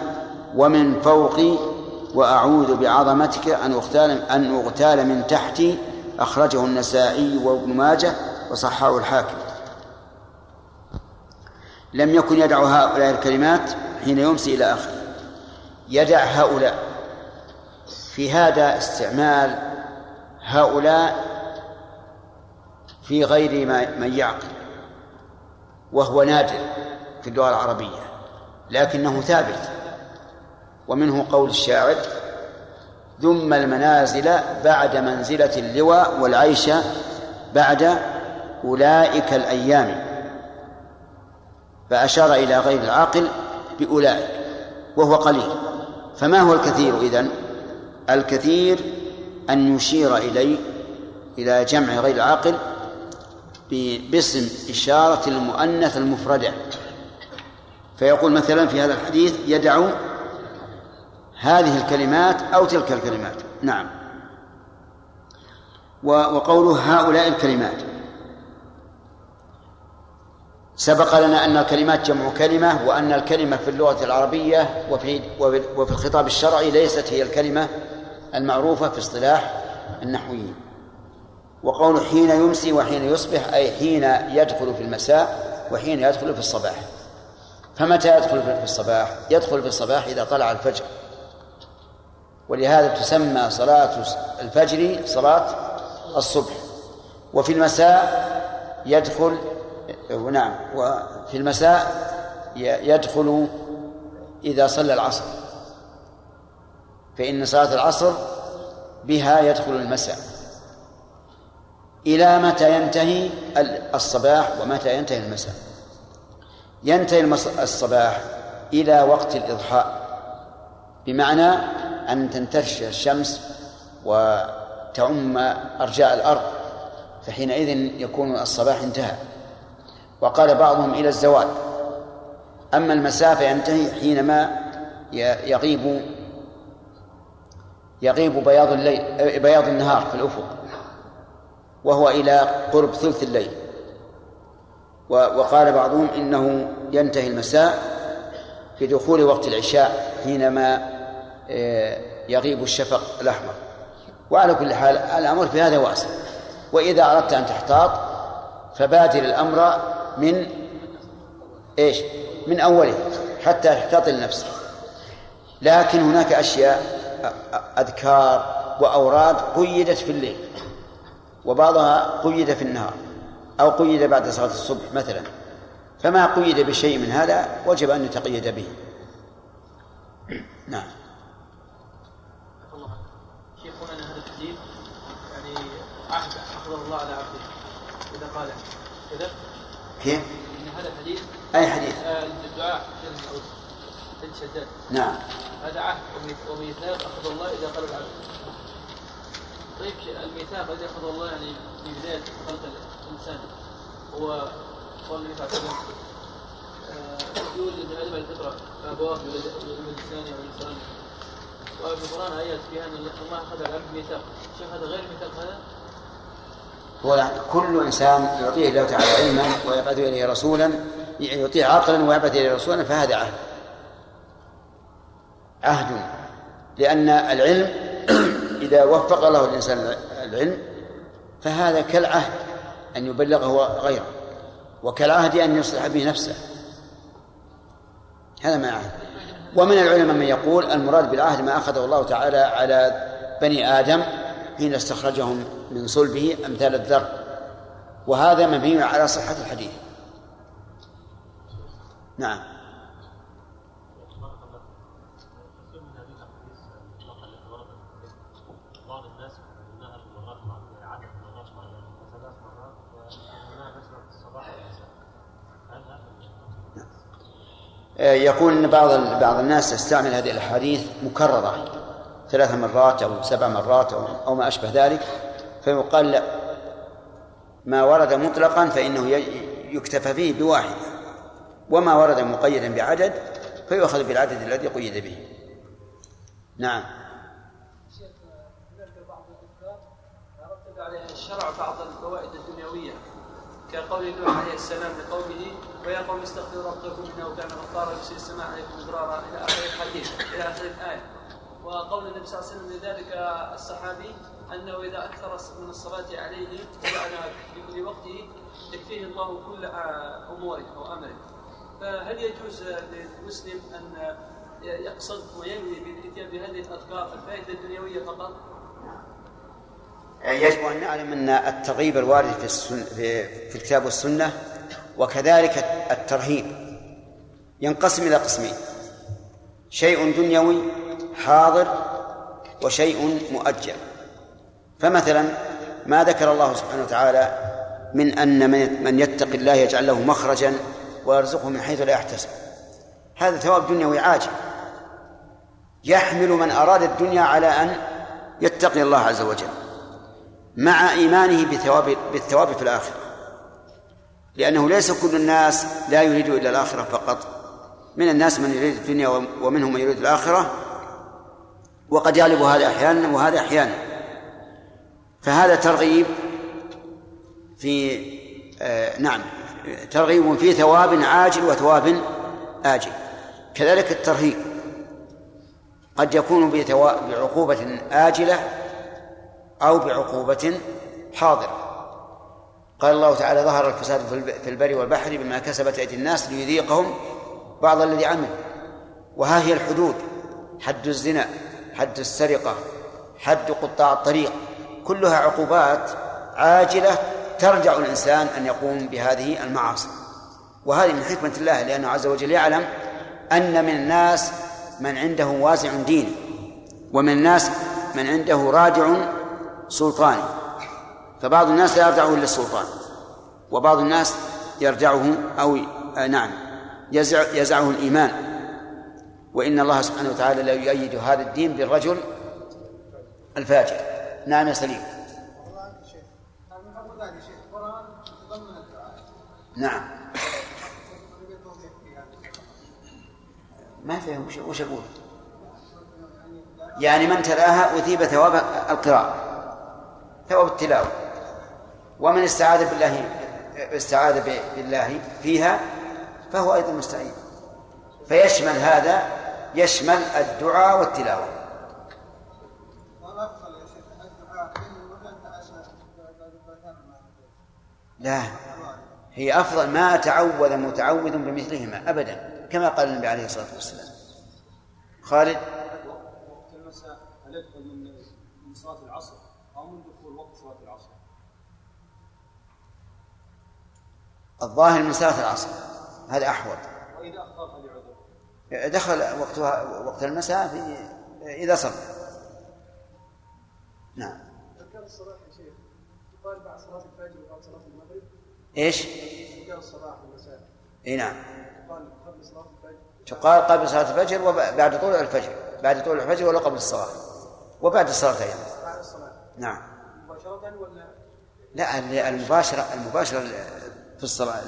ومن فوقي وأعوذ بعظمتك أن أغتال أن أغتال من تحتي. أخرجه النسائي وابن ماجه وصححه الحاكم. لم يكن يدع هؤلاء الكلمات حين يمسي إلى آخره. يدع هؤلاء. في هذا استعمال هؤلاء في غير ما من يعقل. وهو نادر في اللغة العربية. لكنه ثابت. ومنه قول الشاعر ذم المنازل بعد منزلة اللواء والعيش بعد أولئك الأيام. فأشار إلى غير العاقل بأولئك وهو قليل. فما هو الكثير إذن؟ الكثير أن يشير إليه إلى جمع غير العاقل باسم إشارة المؤنث المفردة فيقول مثلا في هذا الحديث يدع هذه الكلمات أو تلك الكلمات. نعم. وقوله هؤلاء الكلمات. سبق لنا أن الكلمات جمع كلمة وأن الكلمة في اللغة العربية وفي وفي الخطاب الشرعي ليست هي الكلمة المعروفة في اصطلاح النحويين. وقول حين يمسي وحين يصبح أي حين يدخل في المساء وحين يدخل في الصباح. فمتى يدخل في الصباح؟ يدخل في الصباح إذا طلع الفجر. ولهذا تسمى صلاة الفجر صلاة الصبح. وفي المساء يدخل نعم وفي المساء يدخل إذا صلى العصر. فإن صلاة العصر بها يدخل المساء. إلى متى ينتهي الصباح ومتى ينتهي المساء؟ ينتهي الصباح إلى وقت الإضحاء. بمعنى أن تنتشر الشمس وتعم أرجاء الأرض فحينئذ يكون الصباح انتهى. وقال بعضهم إلى الزوال أما المساء فينتهي حينما يغيب يغيب بياض الليل بياض النهار في الأفق وهو إلى قرب ثلث الليل. وقال بعضهم إنه ينتهي المساء في دخول وقت العشاء حينما يغيب الشفق الأحمر. وعلى كل حال الأمر في هذا واسع. وإذا أردت أن تحتاط فبادر الأمر من إيش؟ من أوله حتى تحتاط لنفسك. لكن هناك أشياء أذكار وأوراد قيدت في الليل. وبعضها قيد في النهار. أو قيد بعد صلاة الصبح مثلا. فما قيد بشيء من هذا وجب أن يتقيد به. نعم شيخنا ان هذا الحديث يعني عهد اخذه الله على عبده اذا قال كذا كيف؟ إن هذا الحديث أي حديث؟ آه، الدعاء شداد نعم. هذا عهد. وميث- وميثاق أخذ الله إذا قال العبد طيب الميثاق الذي اخذه الله يعني في بداية خلق الإنسان. هو قول النبي صلى الله عليه وسلم. آه، يولد من آدم الفطرة. ابواه يولدان أو انسان وفي القران آيات فيها ان الله أخذ العبد ميثاق. شيخ هذا غير ميثاق هذا؟ هو كل إنسان يعطيه الله تعالى علما ويبعث إليه رسولا يعطيه عقلا ويبعث إليه رسولا فهذا عهد. عهد. لأن العلم إذا وفق الله الإنسان العلم فهذا كالعهد أن يبلغه غيره وكالعهد أن يصلح به نفسه. هذا ما عهد. ومن العلماء من يقول المراد بالعهد ما أخذه الله تعالى على بني آدم حين استخرجهم من صلبه أمثال الذر وهذا مبني على صحة الحديث. نعم. هل هذا يقول إن بعض بعض الناس يستعمل هذه الأحاديث مكررة. ثلاث مرات أو سبع مرات أو ما أشبه ذلك فيقال لا. ما ورد مطلقا فإنه ي- يكتفى به بواحد. وما ورد مقيدا بعدد فيؤخذ بالعدد الذي قيد به. نعم. هناك بعض الفوائد الدنيوية كقول نوح عليه السلام لقومه ويا قوم استغفروا ربكم إنه كان غفارا يرسل السماء عليكم مدرارا إلى آخر الحديث إلى آخر الآية. وقول النبي صلى الله عليه وسلم لذلك الصحابي أنه إذا أكثر من الصلاة عليه يعني في كل وقته يكفيه الله كل أموره أو أمره فهل يجوز للمسلم أن يقصد وينوي بالاتيان بهذه الأذكار الفائدة الدنيوية فقط؟ يجب أن نعلم أن الترغيب الوارد في السن في, في الكتاب والسنة وكذلك الترهيب ينقسم إلى قسمين شيء دنيوي حاضر وشيء مؤجل. فمثلا ما ذكر الله سبحانه وتعالى من أن من من يتق الله يجعل له مخرجا ويرزقه من حيث لا يحتسب. هذا ثواب دنيوي عاجل. يحمل من أراد الدنيا على أن يتقي الله عز وجل مع إيمانه بثواب بالثواب في الآخرة. لأنه ليس كل الناس لا يريد إلا الآخرة فقط. من الناس من يريد الدنيا ومنهم من يريد الآخرة وقد يغلب هذا أحيانا وهذا أحيانا. فهذا ترغيب في آه نعم ترغيب في ثواب عاجل وثواب آجل. كذلك الترهيب قد يكون بعقوبة آجلة أو بعقوبة حاضرة. قال الله تعالى ظهر الفساد في البر والبحر بما كسبت أيدي الناس ليذيقهم بعض الذي عمل وها هي الحدود حد الزنا. حد السرقة حد قطاع الطريق كلها عقوبات عاجلة ترجع الإنسان أن يقوم بهذه المعاصي. وهذه من حكمة الله لأنه عز وجل يعلم أن من الناس من عنده وازع ديني ومن الناس من عنده رادع سلطاني. فبعض الناس لا يرجعه إلا السلطان وبعض الناس يرجعه أو آه نعم يزع يزعه الإيمان. وإن الله سبحانه وتعالى لا يؤيد هذا الدين بالرجل الفاجر. نعم يا سليم. نعم. ما فهم وش, أقول؟ يعني من تلاها أثيب ثواب القراءة ثواب التلاوة. ومن استعاذ بالله استعاذ بالله فيها فهو أيضا مستعين. فيشمل هذا يشمل الدعاء والتلاوة. لا هي أفضل ما تعوذ متعوذ بمثلهما أبدا كما قال النبي عليه الصلاة والسلام. خالد؟ وقت المساء هل يدخل من صلاة العصر أو من دخول وقت صلاة العصر؟ الظاهر من صلاة العصر. هذا أحوط. دخل وقتها وقت المساء في إذا صلى. نعم. أذكار يا شيخ. يقال بعد صلاة الفجر وبعد صلاة المغرب؟ إيش؟ أذكار الصباح والمساء إي نعم. يقال قبل صلاة الفجر؟ تقال قبل صلاة الفجر وبعد طلوع الفجر. بعد طلوع الفجر ولا قبل الصلاة؟ وبعد الصلاة أيضا. بعد الصلاة. نعم. مباشرة ولا؟ لا المباشرة المباشرة في الصلاة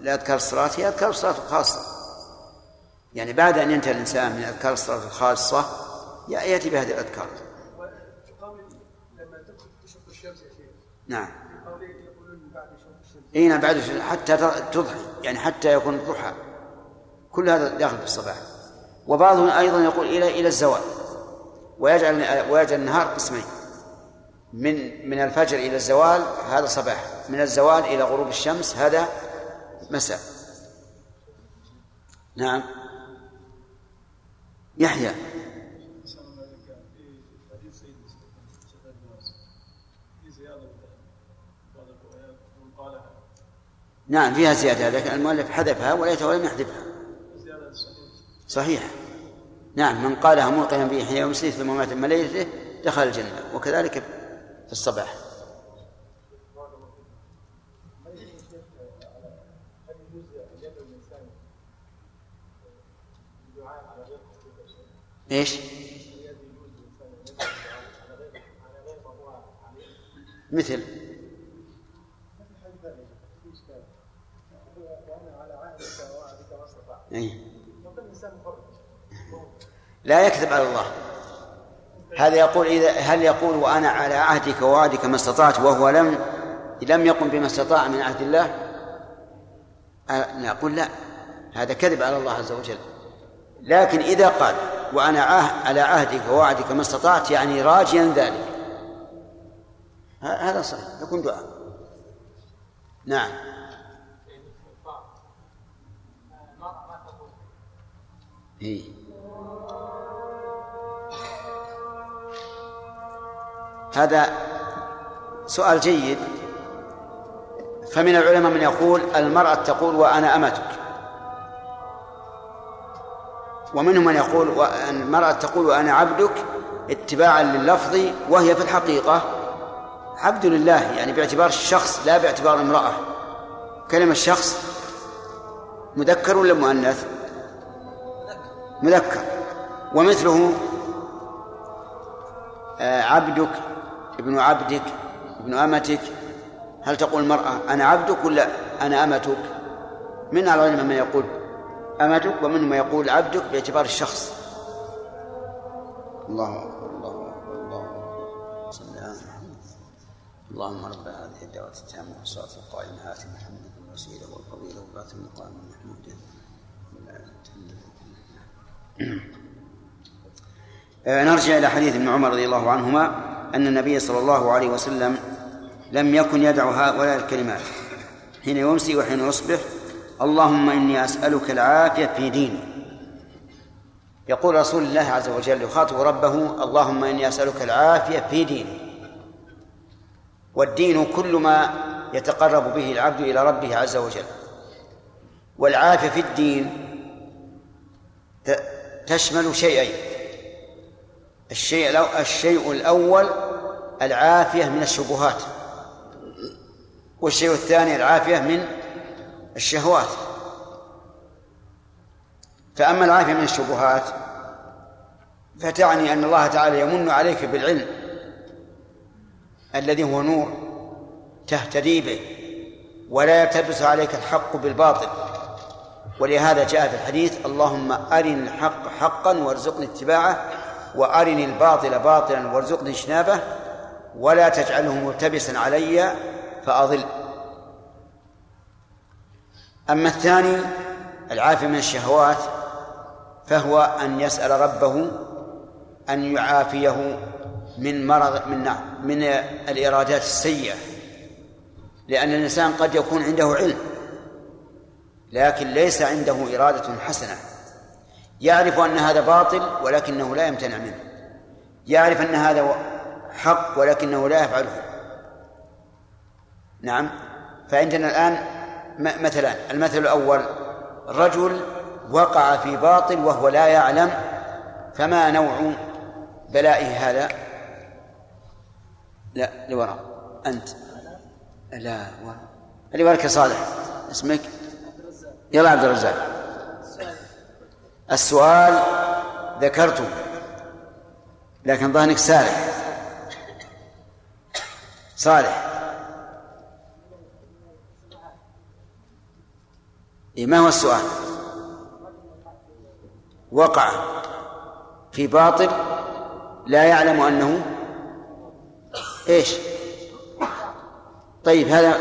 لأذكار الصلاة هي أذكار الصلاة الخاصة. يعني بعد أن ينتهي الإنسان من أذكار الصلاة الخاصة يأتي بهذه الأذكار. نعم. إي نعم بعد حتى تضحي يعني حتى يكون الضحى. كل هذا داخل في الصباح. وبعضهم أيضا يقول إلى إلى الزوال. ويجعل ويجعل النهار قسمين. من من الفجر إلى الزوال هذا صباح. من الزوال إلى غروب الشمس هذا مساء. نعم. يحيى. نعم فيها زيادة لكن المؤلف حذفها وليته ولم يحذفها. صحيح. نعم من قالها موقنا به حين يمسيه ثم مات من دخل الجنة وكذلك في الصباح. إيش؟ مثل. إيه؟ لا يكذب على الله. هذا يقول إذا هل يقول وأنا على عهدك ووعدك ما استطعت وهو لم لم يقم بما استطاع من عهد الله؟ نقول لا. هذا كذب على الله عز وجل. لكن إذا قال وأنا على عهدك ووعدك ما استطعت يعني راجيا ذلك. هذا صحيح يكون دعاء. نعم. إيه؟ هذا سؤال جيد. فمن العلماء من يقول المرأة تقول وأنا أمتك. ومنهم من يقول المرأة تقول وأنا عبدك اتباعا لللفظ وهي في الحقيقة عبد لله يعني باعتبار الشخص لا باعتبار امرأة. كلمة شخص مذكر ولا مؤنث؟ مذكر. ومثله آه، عبدك ابن عبدك ابن أمتك. هل تقول المرأة أنا عبدك ولا أنا أمتك؟ من العلماء من يقول أمتك ومنهم من يقول عبدك باعتبار الشخص. الله أكبر الله أكبر الله أكبر صلى الله اللهم رب هذه الدعوة التامة والصلاة القائمة. آت محمد الوسيلة والفضيلة وبعث المقام المحمود. آه، نرجع إلى حديث ابن عمر رضي الله عنهما أن النبي صلى الله عليه وسلم لم يكن يدع هؤلاء الكلمات حين يمسي وحين يصبح اللهم إني أسألك العافية في ديني. يقول رسول الله عز وجل يخاطب ربه اللهم إني أسألك العافية في ديني. والدين كل ما يتقرب به العبد إلى ربه عز وجل. والعافية في الدين تشمل شيئين. الشيء الشيء الأول العافية من الشبهات. والشيء الثاني العافية من الشهوات. فأما العافية من الشبهات فتعني أن الله تعالى يمن عليك بالعلم الذي هو نور تهتدي به ولا يلتبس عليك الحق بالباطل. ولهذا جاء في الحديث اللهم أرني الحق حقا وارزقني اتباعه وأرني الباطل باطلا وارزقني اجتنابه ولا تجعله ملتبسا علي فأضل. أما الثاني العافية من الشهوات فهو أن يسأل ربه أن يعافيه من مرض من نعم من الإرادات السيئة. لأن الإنسان قد يكون عنده علم لكن ليس عنده إرادة حسنة. يعرف أن هذا باطل ولكنه لا يمتنع منه. يعرف أن هذا حق ولكنه لا يفعله. نعم فعندنا الآن مثلا المثل الأول رجل وقع في باطل وهو لا يعلم فما نوع بلائه هذا؟ لا لوراء أنت. لا اللي وراك صالح. اسمك؟ يلا عبد الرزاق. السؤال ذكرته لكن ظهرك سالح صالح. إيه ما هو السؤال؟ وقع في باطل لا يعلم أنه إيش؟ طيب هذا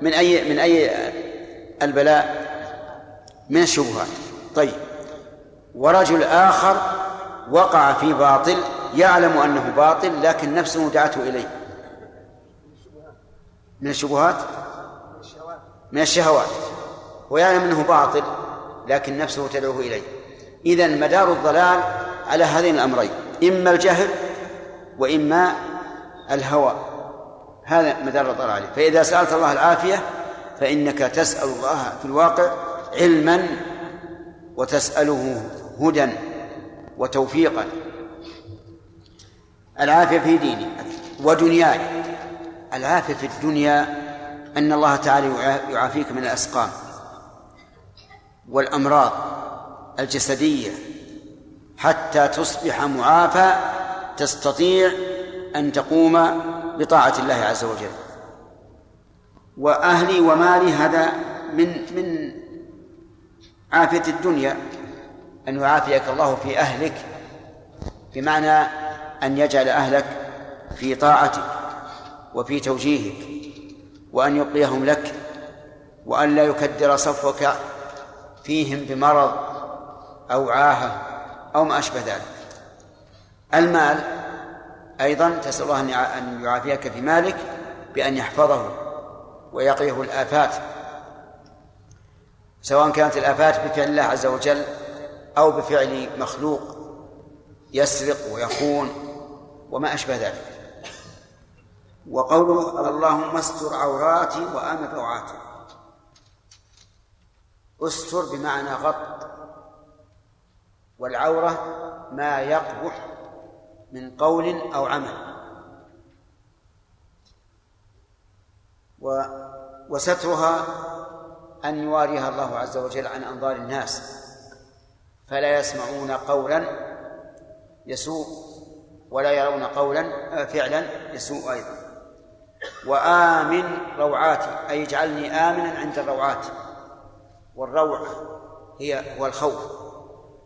من أي من أي البلاء؟ من الشبهات. طيب ورجل آخر وقع في باطل يعلم أنه باطل لكن نفسه دعته إليه. من الشبهات؟ من الشهوات. ويعلم أنه باطل لكن نفسه تدعوه إليه. إذا مدار الضلال على هذين الأمرين إما الجهل وإما الهوى. هذا مدار الضلال. عليه فإذا سألت الله العافية فإنك تسأل الله في الواقع علما وتسأله هدى وتوفيقا. العافية في ديني ودنياي. العافية في الدنيا أن الله تعالى يعافيك من الأسقام. والأمراض الجسدية حتى تصبح معافى تستطيع أن تقوم بطاعة الله عز وجل. وأهلي ومالي هذا من من عافية الدنيا. أن يعافيك الله في أهلك بمعنى أن يجعل أهلك في طاعتك وفي توجيهك وأن يبقيهم لك وأن لا يكدر صفوك فيهم بمرض أو عاهة أو ما أشبه ذلك. المال أيضا تسأل الله أن يعافيك في مالك بأن يحفظه ويقيه الآفات. سواء كانت الآفات بفعل الله عز وجل أو بفعل مخلوق يسرق ويخون وما أشبه ذلك. وقوله اللهم استر عوراتي وآمن روعاتي أستر بمعنى غط. والعورة ما يقبح من قول أو عمل. و وسترها أن يواريها الله عز وجل عن أنظار الناس. فلا يسمعون قولا يسوء ولا يرون قولا فعلا يسوء أيضا. وآمن روعاتي أي اجعلني آمنا عند الروعات. والروع هي هو الخوف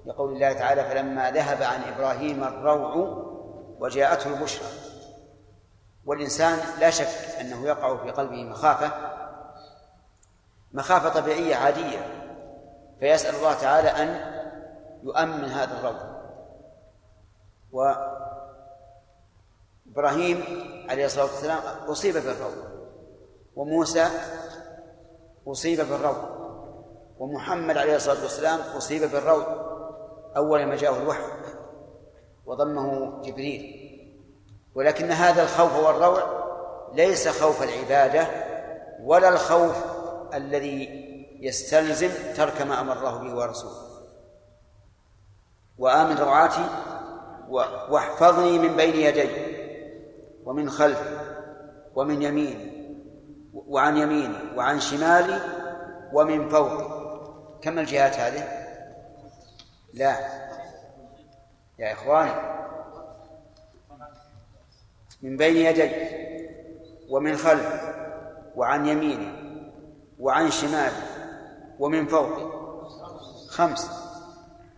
لقول الله تعالى فلما ذهب عن إبراهيم الروع وجاءته البشرى. والإنسان لا شك أنه يقع في قلبه مخافة مخافة طبيعية عادية فيسأل الله تعالى أن يؤمن هذا الروع. وإبراهيم عليه الصلاة والسلام أصيب بالروع وموسى أصيب بالروع. ومحمد عليه الصلاة والسلام أصيب بالروع أول ما جاءه الوحي وضمه جبريل. ولكن هذا الخوف والروع ليس خوف العبادة ولا الخوف الذي يستلزم ترك ما أمر الله به ورسوله. وآمن روعاتي واحفظني من بين يدي ومن خلفي ومن يميني وعن يميني وعن شمالي ومن فوقي. كم الجهات هذه؟ لا. يا إخوان من بين يدي ومن خلفي وعن يميني وعن شمالي ومن فوقي. خمس.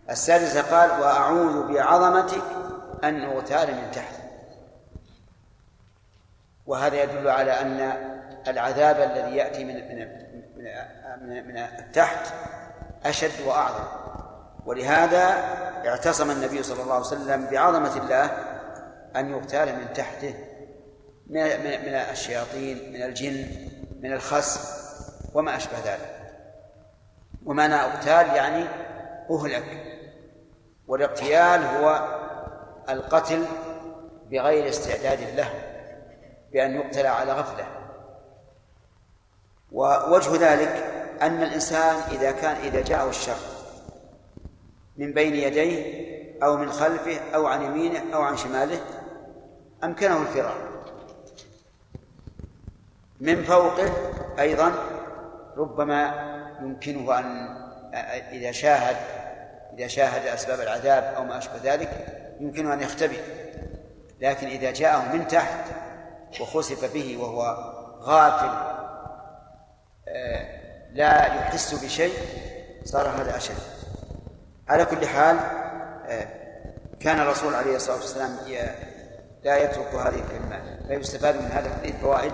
السادسة قال وأعوذ بعظمتك أن أغتال من تحت. وهذا يدل على أن العذاب الذي يأتي من من من, من التحت أشد وأعظم. ولهذا اعتصم النبي صلى الله عليه وسلم بعظمة الله أن يغتال من تحته من من الشياطين من الجن من الخس وما أشبه ذلك. ومعنى أغتال يعني أهلك. والاغتيال هو القتل بغير استعداد له بأن يقتل على غفلة. ووجه ذلك أن الإنسان إذا كان إذا جاءه الشر من بين يديه أو من خلفه أو عن يمينه أو عن شماله أمكنه الفرار. من فوقه أيضا ربما يمكنه أن إذا شاهد إذا شاهد أسباب العذاب أو ما أشبه ذلك يمكنه أن يختبئ. لكن إذا جاءه من تحت وخسف به وهو غافل لا يحس بشيء صار هذا أشد. على كل حال آه، كان الرسول عليه الصلاة والسلام لا يترك هذه الكلمات فيستفاد من هذا الحديث فوائد.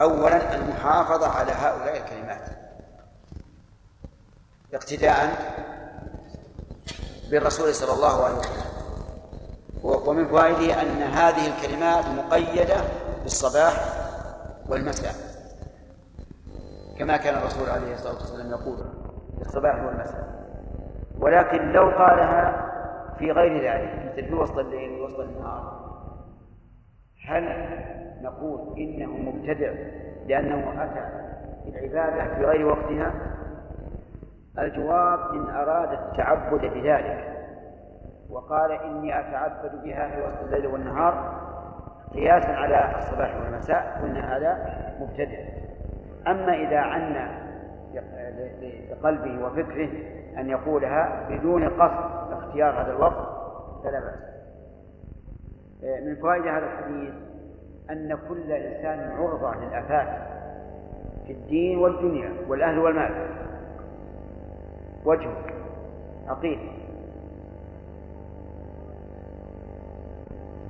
أولا المحافظة على هؤلاء الكلمات. اقتداء بالرسول صلى الله عليه وسلم. ومن فوائده أن هذه الكلمات مقيدة بالصباح والمساء. كما كان الرسول عليه الصلاة والسلام يقول بالصباح والمساء. ولكن لو قالها في غير ذلك مثل في وسط الليل ووسط النهار هل نقول إنه مبتدع لأنه أتى بالعبادة في غير وقتها؟ الجواب إن أراد التعبد بذلك وقال إني أتعبد بها في وسط الليل والنهار قياسا على الصباح والمساء قلنا هذا مبتدع. أما إذا عنا لقلبه وفكره أن يقولها بدون قصد اختيار هذا الوقت فلا بأس. من فوائد هذا الحديث أن كل إنسان عرضة للآفات في الدين والدنيا والأهل والمال. وجهك عقيل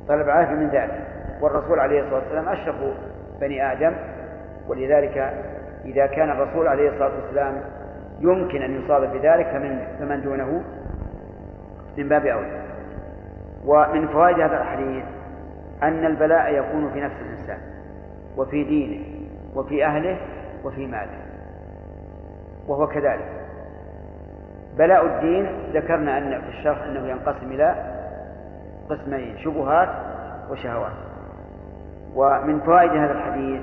طلب عافية من ذلك. والرسول عليه الصلاة والسلام أشرف بني آدم ولذلك إذا كان الرسول عليه الصلاة والسلام يمكن أن يصاب بذلك فمن فمن دونه؟ من باب أولى ومن فوائد هذا الحديث أن البلاء يكون في نفس الإنسان وفي دينه وفي أهله وفي ماله. وهو كذلك. بلاء الدين ذكرنا أن في الشرح أنه ينقسم إلى قسمين شبهات وشهوات. ومن فوائد هذا الحديث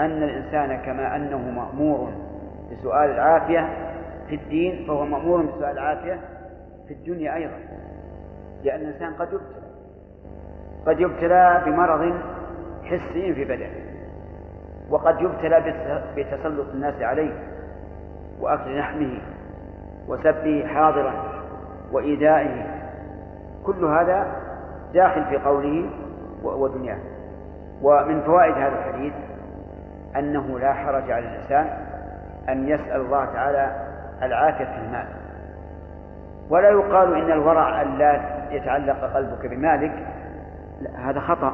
أن الإنسان كما أنه مأمور بسؤال العافية في الدين فهو مأمور بسؤال العافية في الدنيا أيضا. لأن الإنسان قد يبتلى. قد يبتلى بمرض حسي في بدنه. وقد يبتلى بتسلط الناس عليه وأكل لحمه وسبه حاضرا وإيذائه. كل هذا داخل في قوله ودنياه. ومن فوائد هذا الحديث أنه لا حرج على الإنسان أن يسأل الله تعالى العافية في المال. ولا يقال إن الورع أن لا يتعلق قلبك بمالك. لا هذا خطأ.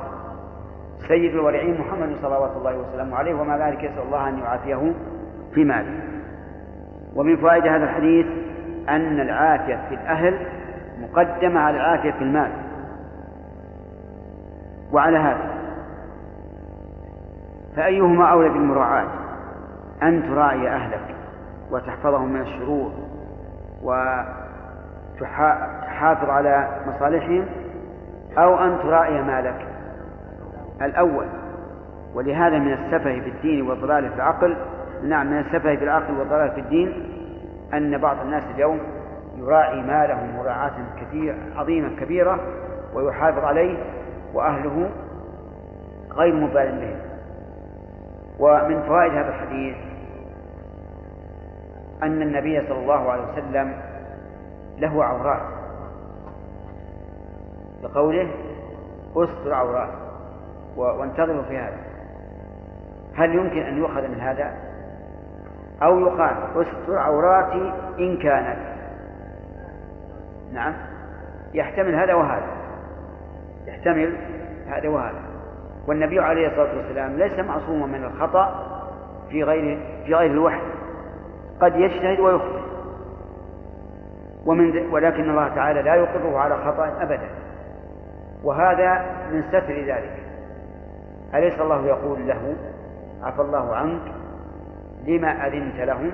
سيد الورعين محمد صلوات الله وسلامه عليه ومع ذلك يسأل الله أن يعافيه في ماله. ومن فوائد هذا الحديث أن العافية في الأهل مقدمة على العافية في المال. وعلى هذا. فأيهما أولى بالمراعاة؟ أن تراعي أهلك وتحفظهم من الشرور وتحافظ على مصالحهم أو أن تراعي مالك. الأول ولهذا من السفه في الدين والضلال في العقل نعم من السفه في العقل والضلال في الدين أن بعض الناس اليوم يراعي ماله مراعاة كثير عظيمة كبيرة ويحافظ عليه وأهله غير مبال بهم ومن فوائد هذا الحديث أن النبي صلى الله عليه وسلم له عورات. بقوله أستر عورات وانتظروا في هذا. هل يمكن أن يؤخذ من هذا؟ أو يقال أستر عوراتي إن كانت. نعم. يحتمل هذا وهذا. يحتمل هذا وهذا. والنبي عليه الصلاة والسلام ليس معصوما من الخطأ في غير في غير الوحي. قد يجتهد ويخطئ. ومن ولكن الله تعالى لا يقره على خطأ أبدا. وهذا من ستر ذلك. أليس الله يقول له عفى الله عنك لما أذنت لهم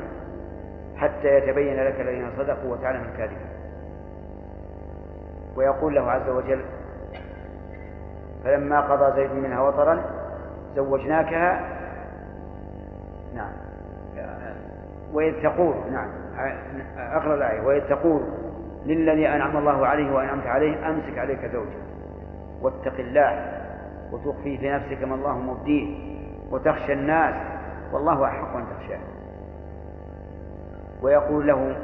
حتى يتبين لك الذين صدقوا وتعلم الكاذبين؟ ويقول له عز وجل فلما قضى زيد منها وطرا زوجناكها. نعم. وإذ تقول نعم أقرأ الآية. وإذ تقول للذي أنعم الله عليه وأنعمت عليه أمسك عليك زوجك. واتق الله وتخفي في نفسك ما الله مبديه وتخشى الناس والله أحق أن تخشاه. ويقول له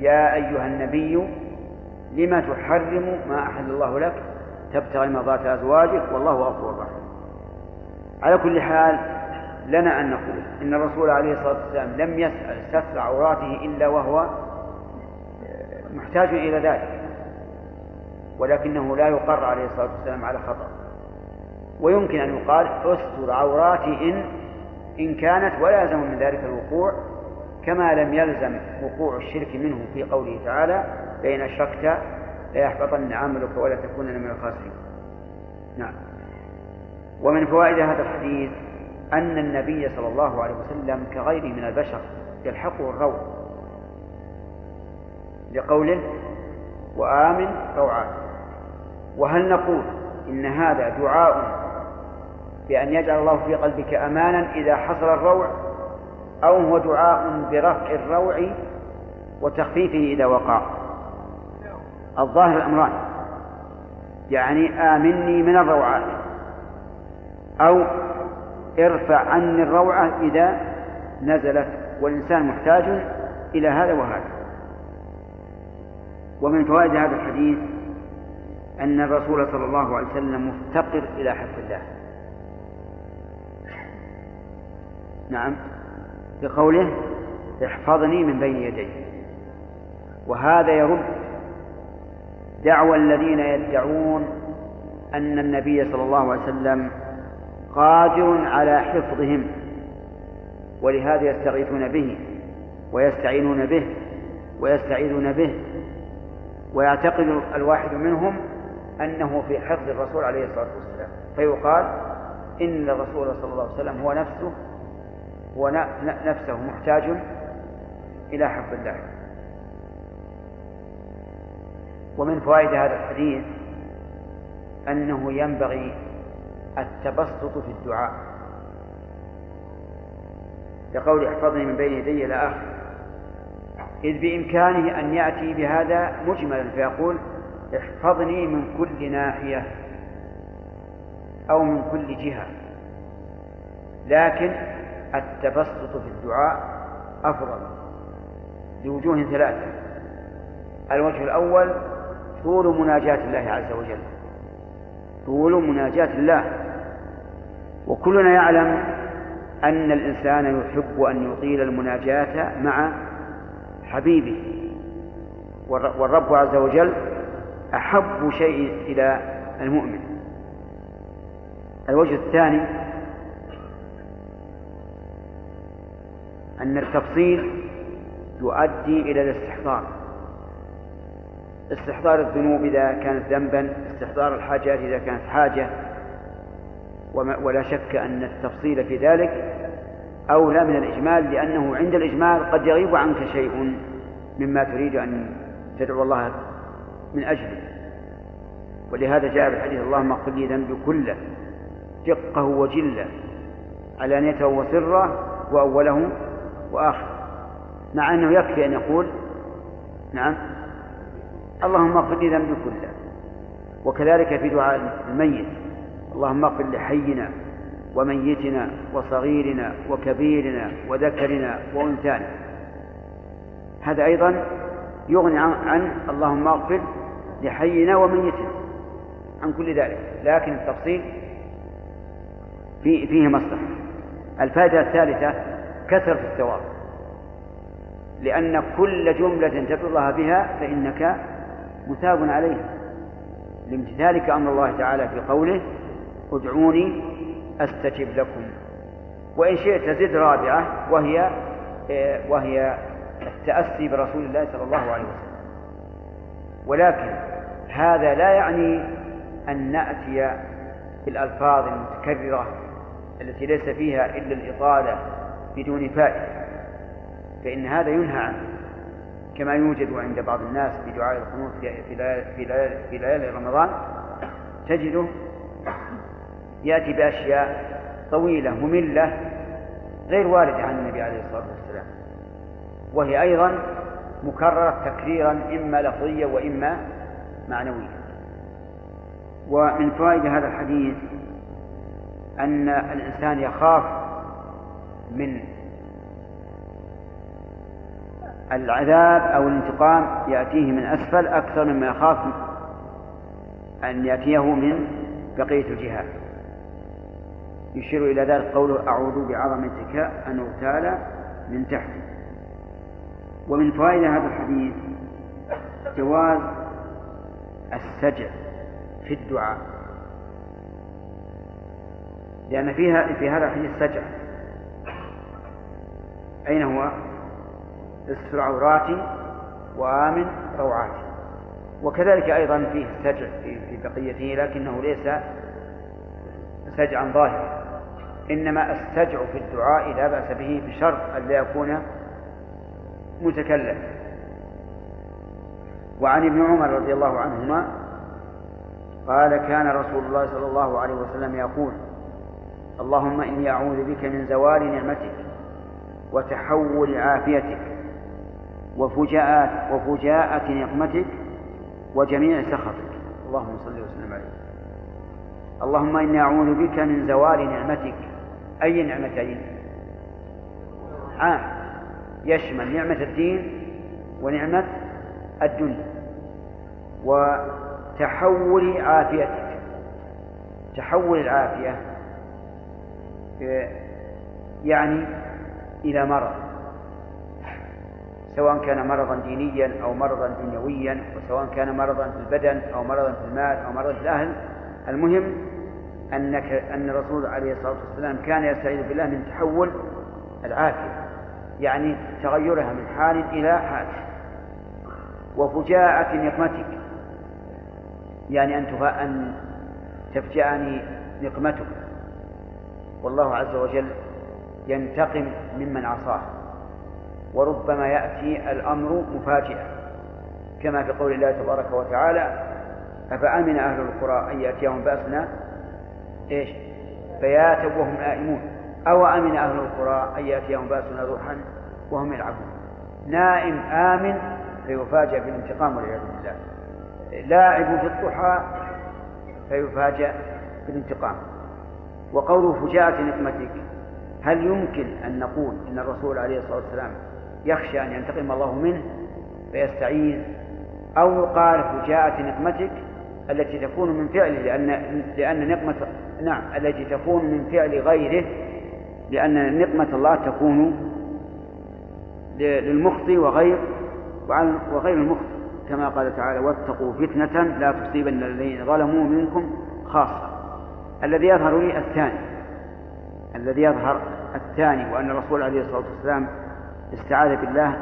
يا أيها النبي لما تحرم ما أحل الله لك؟ تبتغي مرضات أزواجك والله غفور رحيم. على كل حال لنا أن نقول إن الرسول عليه الصلاة والسلام لم يسأل ستر عوراته إلا وهو محتاج إلى ذلك. ولكنه لا يقر عليه الصلاة والسلام على خطأ. ويمكن أن يقال أستر عوراتي إن إن كانت ولا يلزم من ذلك الوقوع كما لم يلزم وقوع الشرك منه في قوله تعالى لئن أشركت ليحبطن عملك ولا تكونن من الخاسرين. نعم. ومن فوائد هذا الحديث أن النبي صلى الله عليه وسلم كغيره من البشر يلحقه الروع لقوله وآمن روعات وهل نقول إن هذا دعاء بأن يجعل الله في قلبك أمانا إذا حصل الروع أو هو دعاء برفع الروع وتخفيفه إذا وقع؟ الظاهر الأمران يعني آمني من الروعات أو ارفع عني الروعة إذا نزلت والإنسان محتاج إلى هذا وهذا. ومن فوائد هذا الحديث أن الرسول صلى الله عليه وسلم مفتقر إلى حفظ الله. نعم. بقوله احفظني من بين يدي. وهذا يرد دعوى الذين يدعون أن النبي صلى الله عليه وسلم قادر على حفظهم ولهذا يستغيثون به ويستعينون به ويستعيذون به. ويعتقد الواحد منهم أنه في حفظ الرسول عليه الصلاة والسلام. فيقال إن الرسول صلى الله عليه وسلم هو نفسه هو نفسه محتاج إلى حفظ الله. ومن فوائد هذا الحديث أنه ينبغي التبسط في الدعاء. لقول احفظني من بين يدي إلى آخر. إذ بإمكانه أن يأتي بهذا مجملا فيقول احفظني من كل ناحية أو من كل جهة. لكن التبسط في الدعاء أفضل لوجوه ثلاثة. الوجه الأول طول مناجاة الله عز وجل. طول مناجاة الله. وكلنا يعلم أن الإنسان يحب أن يطيل المناجاة مع حبيبه. والرب عز وجل أحب شيء إلى المؤمن. الوجه الثاني أن التفصيل يؤدي إلى الاستحضار. استحضار الذنوب إذا كانت ذنبا استحضار الحاجات إذا كانت حاجة. ولا شك أن التفصيل في ذلك أولى من الإجمال لأنه عند الإجمال قد يغيب عنك شيء مما تريد أن تدعو الله من أجله. ولهذا جاء في الحديث اللهم اغفر لي ذنبي كله دقه وجله علانيته وسره وأوله وآخره. مع أنه يكفي أن يقول نعم. اللهم اغفر لي ذنبي كله. وكذلك في دعاء الميت. اللهم اغفر لحينا وميتنا وصغيرنا وكبيرنا وذكرنا وأنثانا. هذا أيضا يغني عن, اللهم اغفر لحينا وميتنا عن كل ذلك. لكن التفصيل في فيه مصلحة. الفائدة الثالثة كثرة الثواب. لأن كل جملة تدعو الله بها فإنك مثاب عليها لامتثالك أمر الله تعالى في قوله ادعوني أستجب لكم. وإن شئت زد رابعة وهي وهي التأسي برسول الله صلى الله عليه وسلم. ولكن هذا لا يعني أن نأتي بالألفاظ المتكررة التي ليس فيها إلا الإطالة بدون فائدة فإن هذا ينهى عنه. كما يوجد عند بعض الناس في دعاء القنوت في ليالي رمضان تجده يأتي بأشياء طويلة مملة غير واردة عن النبي عليه الصلاة والسلام. وهي أيضا مكررة تكريرا إما لفظيا وإما معنويا ومن فوائد هذا الحديث أن الإنسان يخاف من العذاب أو الانتقام يأتيه من أسفل أكثر مما يخاف أن يأتيه من بقية الجهات يشير إلى ذلك قوله أعوذ بعظمتك أن أغتال من تحتي. ومن فوائد هذا الحديث جواز السجع في الدعاء لأن فيها في هذا الحديث سجع. أين هو؟ استر عوراتي وآمن روعاتي وكذلك أيضا فيه السجع في بقيته لكنه ليس سجعا ظاهرا. إنما السجع في الدعاء لا بأس به بشرط أن لا يكون متكلم. وعن ابن عمر رضي الله عنهما قال كان رسول الله صلى الله عليه وسلم يقول اللهم إني أعوذ بك من زوال نعمتك وتحول عافيتك وفجاءة وفجاءة نقمتك وجميع سخطك. اللهم صل وسلم عليه. اللهم إني أعوذ بك من زوال نعمتك. أي نعمتين؟ عام. يشمل نعمة الدين ونعمة الدنيا. وتحول عافيتك. تحول العافية يعني إلى مرض. سواء كان مرضا دينيا أو مرضا دنيويا وسواء كان مرضا في البدن أو مرضا في المال أو مرضا في الأهل. المهم أنك أن الرسول عليه الصلاة والسلام كان يستعيذ بالله من تحول العافية يعني تغيرها من حال إلى حال. وفجاءة نقمتك يعني أن أن تفجأني نقمتك. والله عز وجل ينتقم ممن عصاه. وربما يأتي الأمر مفاجئا. كما في قول الله تبارك وتعالى أفأمن أهل القرى أن يأتيهم بأسنا؟ إيش؟ بياتا وهم نائمون. أو أمن أهل القرى أن يأتيهم بأسنا ضحى وهم يلعبون. نائم آمن فيفاجأ بالانتقام والعياذ بالله. لاعب في الضحى فيفاجأ بالانتقام. وقوله فجاءة نقمتك هل يمكن أن نقول إن الرسول عليه الصلاة والسلام يخشى أن ينتقم الله منه فيستعيذ أو قال فجاءة نقمتك التي تكون من فعله لأن لأن نقمة نعم التي تكون من فعل غيره لأن نقمة الله تكون للمخطي وغير وغير المخطي كما قال تعالى واتقوا فتنة لا تصيبن الذين ظلموا منكم خاصة الذي يظهر لي الثاني الذي يظهر الثاني وأن الرسول عليه الصلاة والسلام استعاذ بالله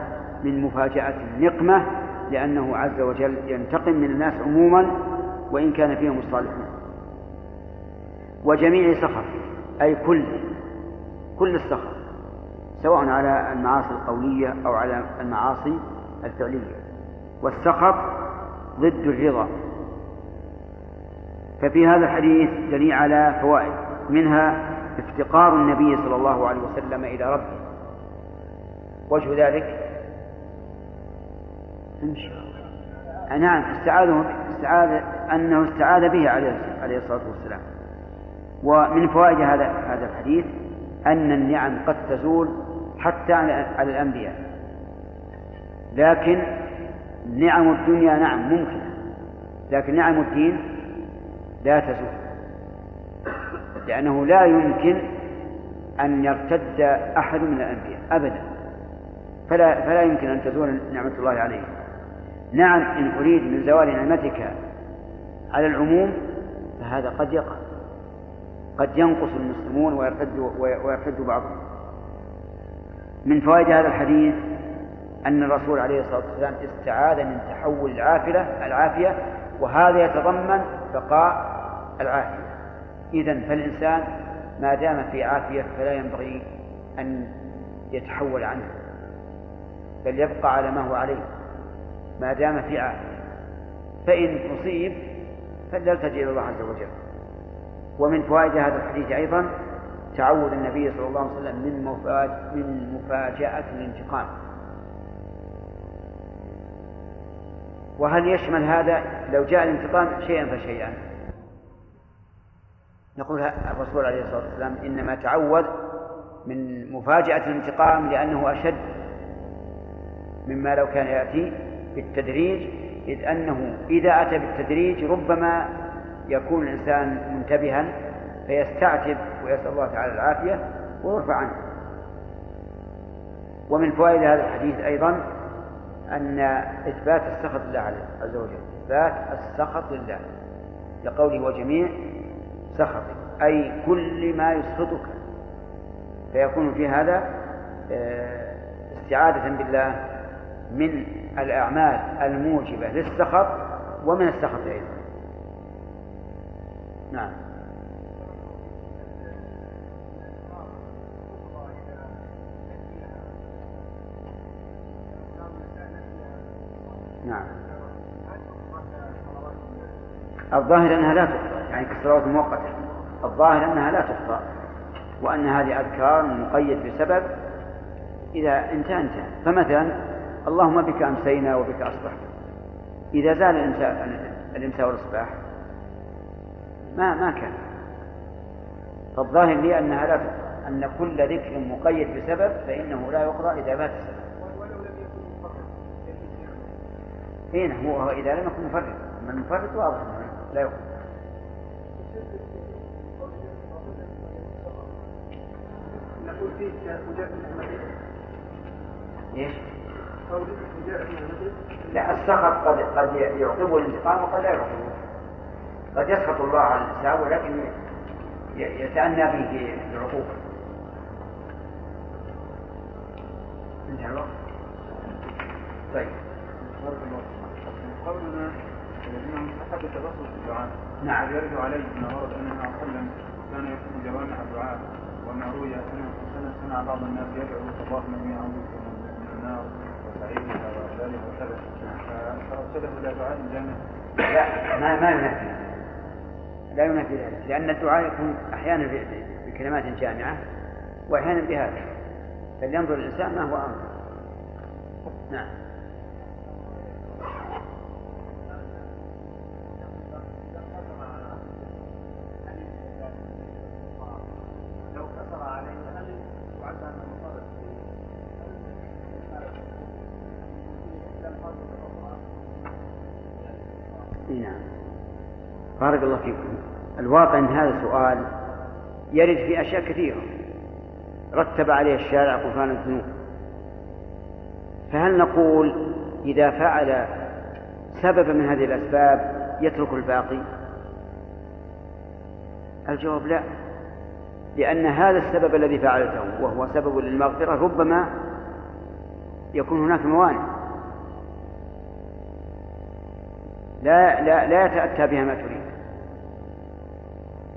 من مفاجأة النقمة لأنه عز وجل ينتقم من الناس عموما وإن كان فيهم الصالحون. وجميع سخط أي كل كل السخط سواء على المعاصي القولية أو على المعاصي الفعلية. والسخط ضد الرضا. ففي هذا الحديث دليل على فوائد منها افتقار النبي صلى الله عليه وسلم إلى ربه. وجه ذلك؟ امشي نعم استعاذه استعاذ أنه استعاذ به عليه الصلاة والسلام. ومن فوائد هذا هذا الحديث أن النعم قد تزول حتى على الأنبياء. لكن نعم الدنيا نعم ممكنة لكن نعم الدين لا تزول. لأنه لا يمكن أن يرتد أحد من الأنبياء أبدا. فلا فلا يمكن أن تزول نعمة الله عليه نعم إن أريد من زوال نعمتك على العموم فهذا قد يقع. قد ينقص المسلمون ويرتد ويرتد بعضهم. من فوائد هذا الحديث أن الرسول عليه الصلاة والسلام استعاذ من تحول العافية العافية وهذا يتضمن بقاء العافية. إذا فالإنسان ما دام في عافية فلا ينبغي أن يتحول عنه. بل يبقى على ما هو عليه. ما دام في عافية فإن أصيب فليلتجئ إلى الله عز وجل. ومن فوائد هذا الحديث أيضا تعود النبي صلى الله عليه وسلم من من مفاجأة الانتقام. وهل يشمل هذا لو جاء الانتقام شيئا فشيئا؟ نقول الرسول عليه الصلاة والسلام إنما تعود من مفاجأة الانتقام لأنه أشد مما لو كان يأتي بالتدريج إذ أنه إذا أتى بالتدريج ربما يكون الإنسان منتبها فيستعتب ويسأل الله تعالى العافية ويرفع عنه. ومن فوائد هذا الحديث أيضا أن إثبات السخط لله عز وجل. إثبات السخط لله. لقوله وجميع سخطك أي كل ما يسخطك. فيكون في هذا آه، استعاذة بالله من الأعمال الموجبة للسخط ومن السخط أيضا. نعم. نعم. الظاهر أنها لا تقطع يعني كالصلوات المؤقتة. الظاهر أنها لا تقطع وأن هذه أذكار مقيد بسبب إذا انتهى انتهى. فمثلا اللهم بك أمسينا وبك أصبحنا إذا زال الإمساء والإصباح ما ما كان. فالظاهر لي أنها لا أن كل ذكر مقيد بسبب فإنه لا يقضى إذا مات السبب. نعم هو إذا لم يكن مفرد أما المفرد واضح لا يقضى. نقول فيه إيش؟ لا السخط قد قد يعقبه الانتقام وقد لا يعقبه قد يسخط الله على الانسان ولكن يتأنى به العقوبة. انتهى الوقت. طيب. قولنا الذين مستحب التبصر في الدعاء نعم. يرد عليه ما ورد ان النبي صلى الله عليه وسلم كان يكتب جوامع الدعاء وما روي ان سمع بعض الناس يدعو اعوذ بك من النار. لا ما ما ينافي لا ينافي ذلك لأن الدعاء يكون أحيانا بكلمات جامعة وأحيانا بهذا فلينظر الإنسان ما هو أمر. نعم. لو كثر عليه نعم. بارك الله فيكم. الواقع أن هذا السؤال يرد في أشياء كثيرة. رتب عليه الشارع غفران الذنوب. فهل نقول إذا فعل سببا من هذه الأسباب يترك الباقي؟ الجواب لا. لأن هذا السبب الذي فعلته وهو سبب للمغفرة ربما يكون هناك موانع. لا لا لا يتأتى بها ما تريد.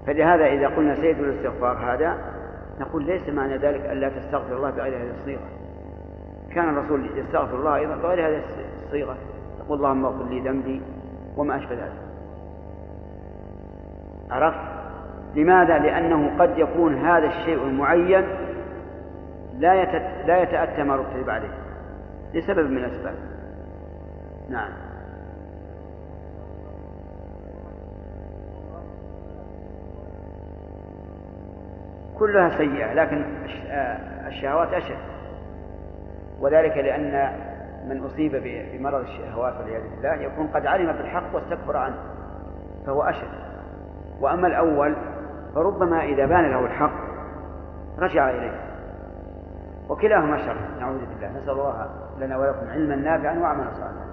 فلهذا إذا قلنا سيد الاستغفار هذا نقول ليس معنى ذلك ألا تستغفر الله بغير هذه الصيغة. كان الرسول يستغفر الله أيضا بغير هذه الصيغة. يقول اللهم اغفر لي ذنبي وما أشبه ذلك. عرفت؟ لماذا؟ لأنه قد يكون هذا الشيء المعين لا يتأتى ما رتب عليه. لسبب من الأسباب. نعم. كلها سيئة لكن آه، الشهوات أشد. وذلك لأن من أصيب بمرض الشهوات والعياذ بالله يكون قد علم بالحق واستكبر عنه فهو أشد. وأما الأول فربما إذا بان له الحق رجع إليه. وكلاهما شر نعوذ بالله. نسأل الله لنا ولكم علما نافعا وعملا صالحا.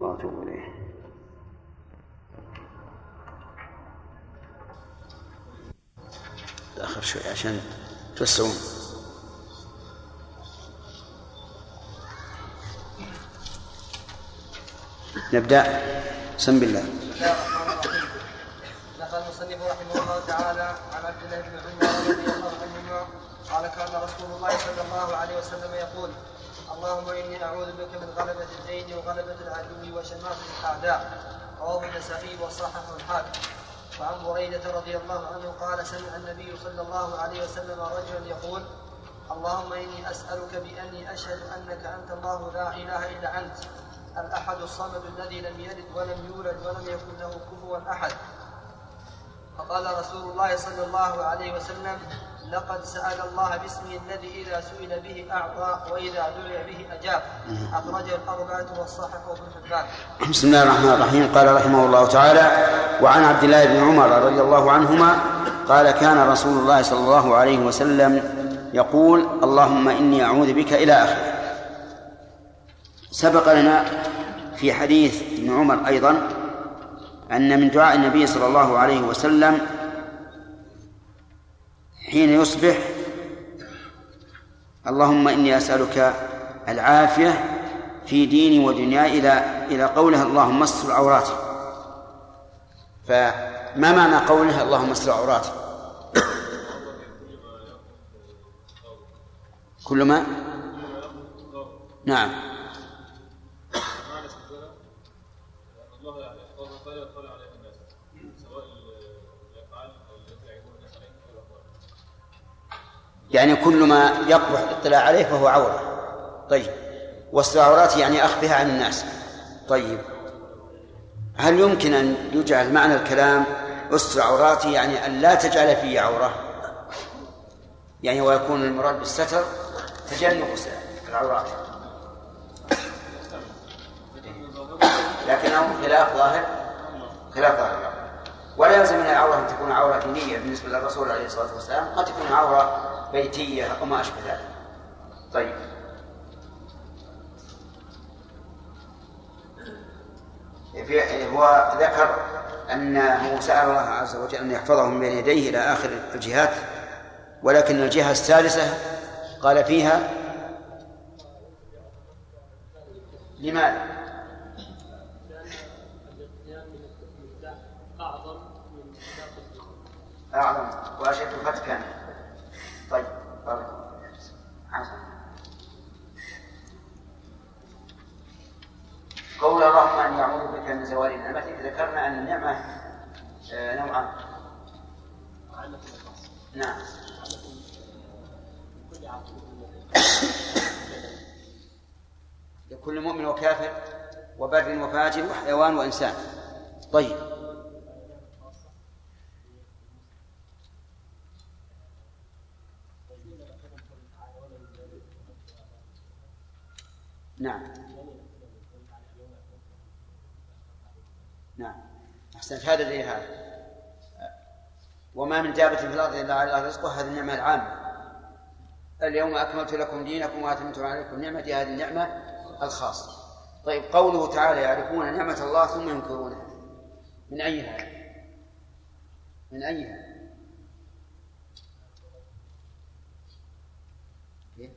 وأتوب إليه. تأخر شوي عشان توسعون. نبدأ. بسم بالله نقل المصنف رحمه الله تعالى عن عبد الله بن عمر رضي الله عنهما قال كان رسول الله صلى الله عليه وسلم يقول اللهم إني أعوذ بك من غلبة الدين وغلبة العدو وشماتة الأعداء. رواه النسائي وصححه الحاكم. وعن بريدة رضي الله عنه قال سمع النبي صلى الله عليه وسلم رجلا يقول اللهم إني أسألك بأني أشهد أنك أنت الله لا إله إلا أنت الأحد الصمد الذي لم يلد ولم يولد ولم يكن له كفوا أحد. فقال رسول الله صلى الله عليه وسلم لقد سأل الله باسمه الذي إذا سئل به أعطى وإذا دعي به أجاب. أخرجه الأربعة والصححه ابن حبان بسم الله الرحمن الرحيم. قال رحمه الله تعالى وعن عبد الله بن عمر رضي الله عنهما قال كان رسول الله صلى الله عليه وسلم يقول اللهم إني أعوذ بك إلى آخره. سبق لنا في حديث ابن عمر أيضا أن من دعاء النبي صلى الله عليه وسلم حين يصبح. اللهم إني أسألك العافية في ديني ودنياي إلى إلى قوله اللهم استر عوراتي. فما معنى قوله اللهم استر عوراتي؟ كل ما؟ نعم الله يعني يحفظ وقال ويطلع عليه الناس سواء الافعال أو التي يعيبون الناس عليه أو الاقوال يعني كل ما يقبح الاطلاع عليه فهو عورة. طيب. واستر عوراتي يعني أخفها عن الناس. طيب. هل يمكن أن يجعل معنى الكلام استر عوراتي يعني أن لا تجعل في عورة؟ يعني ويكون المراد بالستر تجنب العورات. لكنه خلاف ظاهر. خلاف ظاهر. ولا يلزم من العورة أن تكون عورة دينية بالنسبة للرسول عليه الصلاة والسلام. قد تكون عورة بيتية أو ما أشبه ذلك. طيب. هو ذكر أنه سأل الله عز وجل أن يحفظه من بين يديه إلى آخر الجهات ولكن الجهة السادسة قال فيها لماذا؟ أعظم وأشد فتكا. طيب حسن قول اللهم أن أعوذ بك من زوال نعمتك ذكرنا أن النعمة آه، نوعان. نعم. لكل مؤمن وكافر وبر وفاجر وحيوان وإنسان. طيب. نعم. نعم. أحسنت. هذا اللي هذا. وما من دابة في الأرض إلا على الله رزقها هذه النعمة العامة. اليوم أكملت لكم دينكم وأتممت عليكم نعمتي. هذه النعمة الخاصة. طيب قوله تعالى يعرفون نعمة الله ثم ينكرونها. من أيها؟ من أيها كيف؟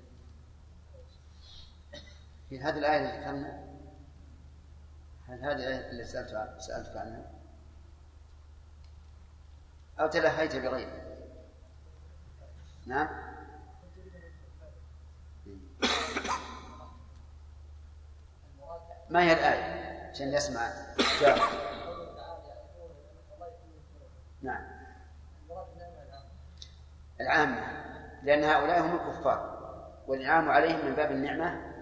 في هذه الآية اللي ذكرنا؟ هل هذه الآية اللي سألت سألتك عنها؟ أو تلهيت بغيرها نعم. ما هي الآية؟ عشان يسمع. جاوب نعم. العامة. لأن هؤلاء هم الكفار. والإنعام عليهم من باب النعمة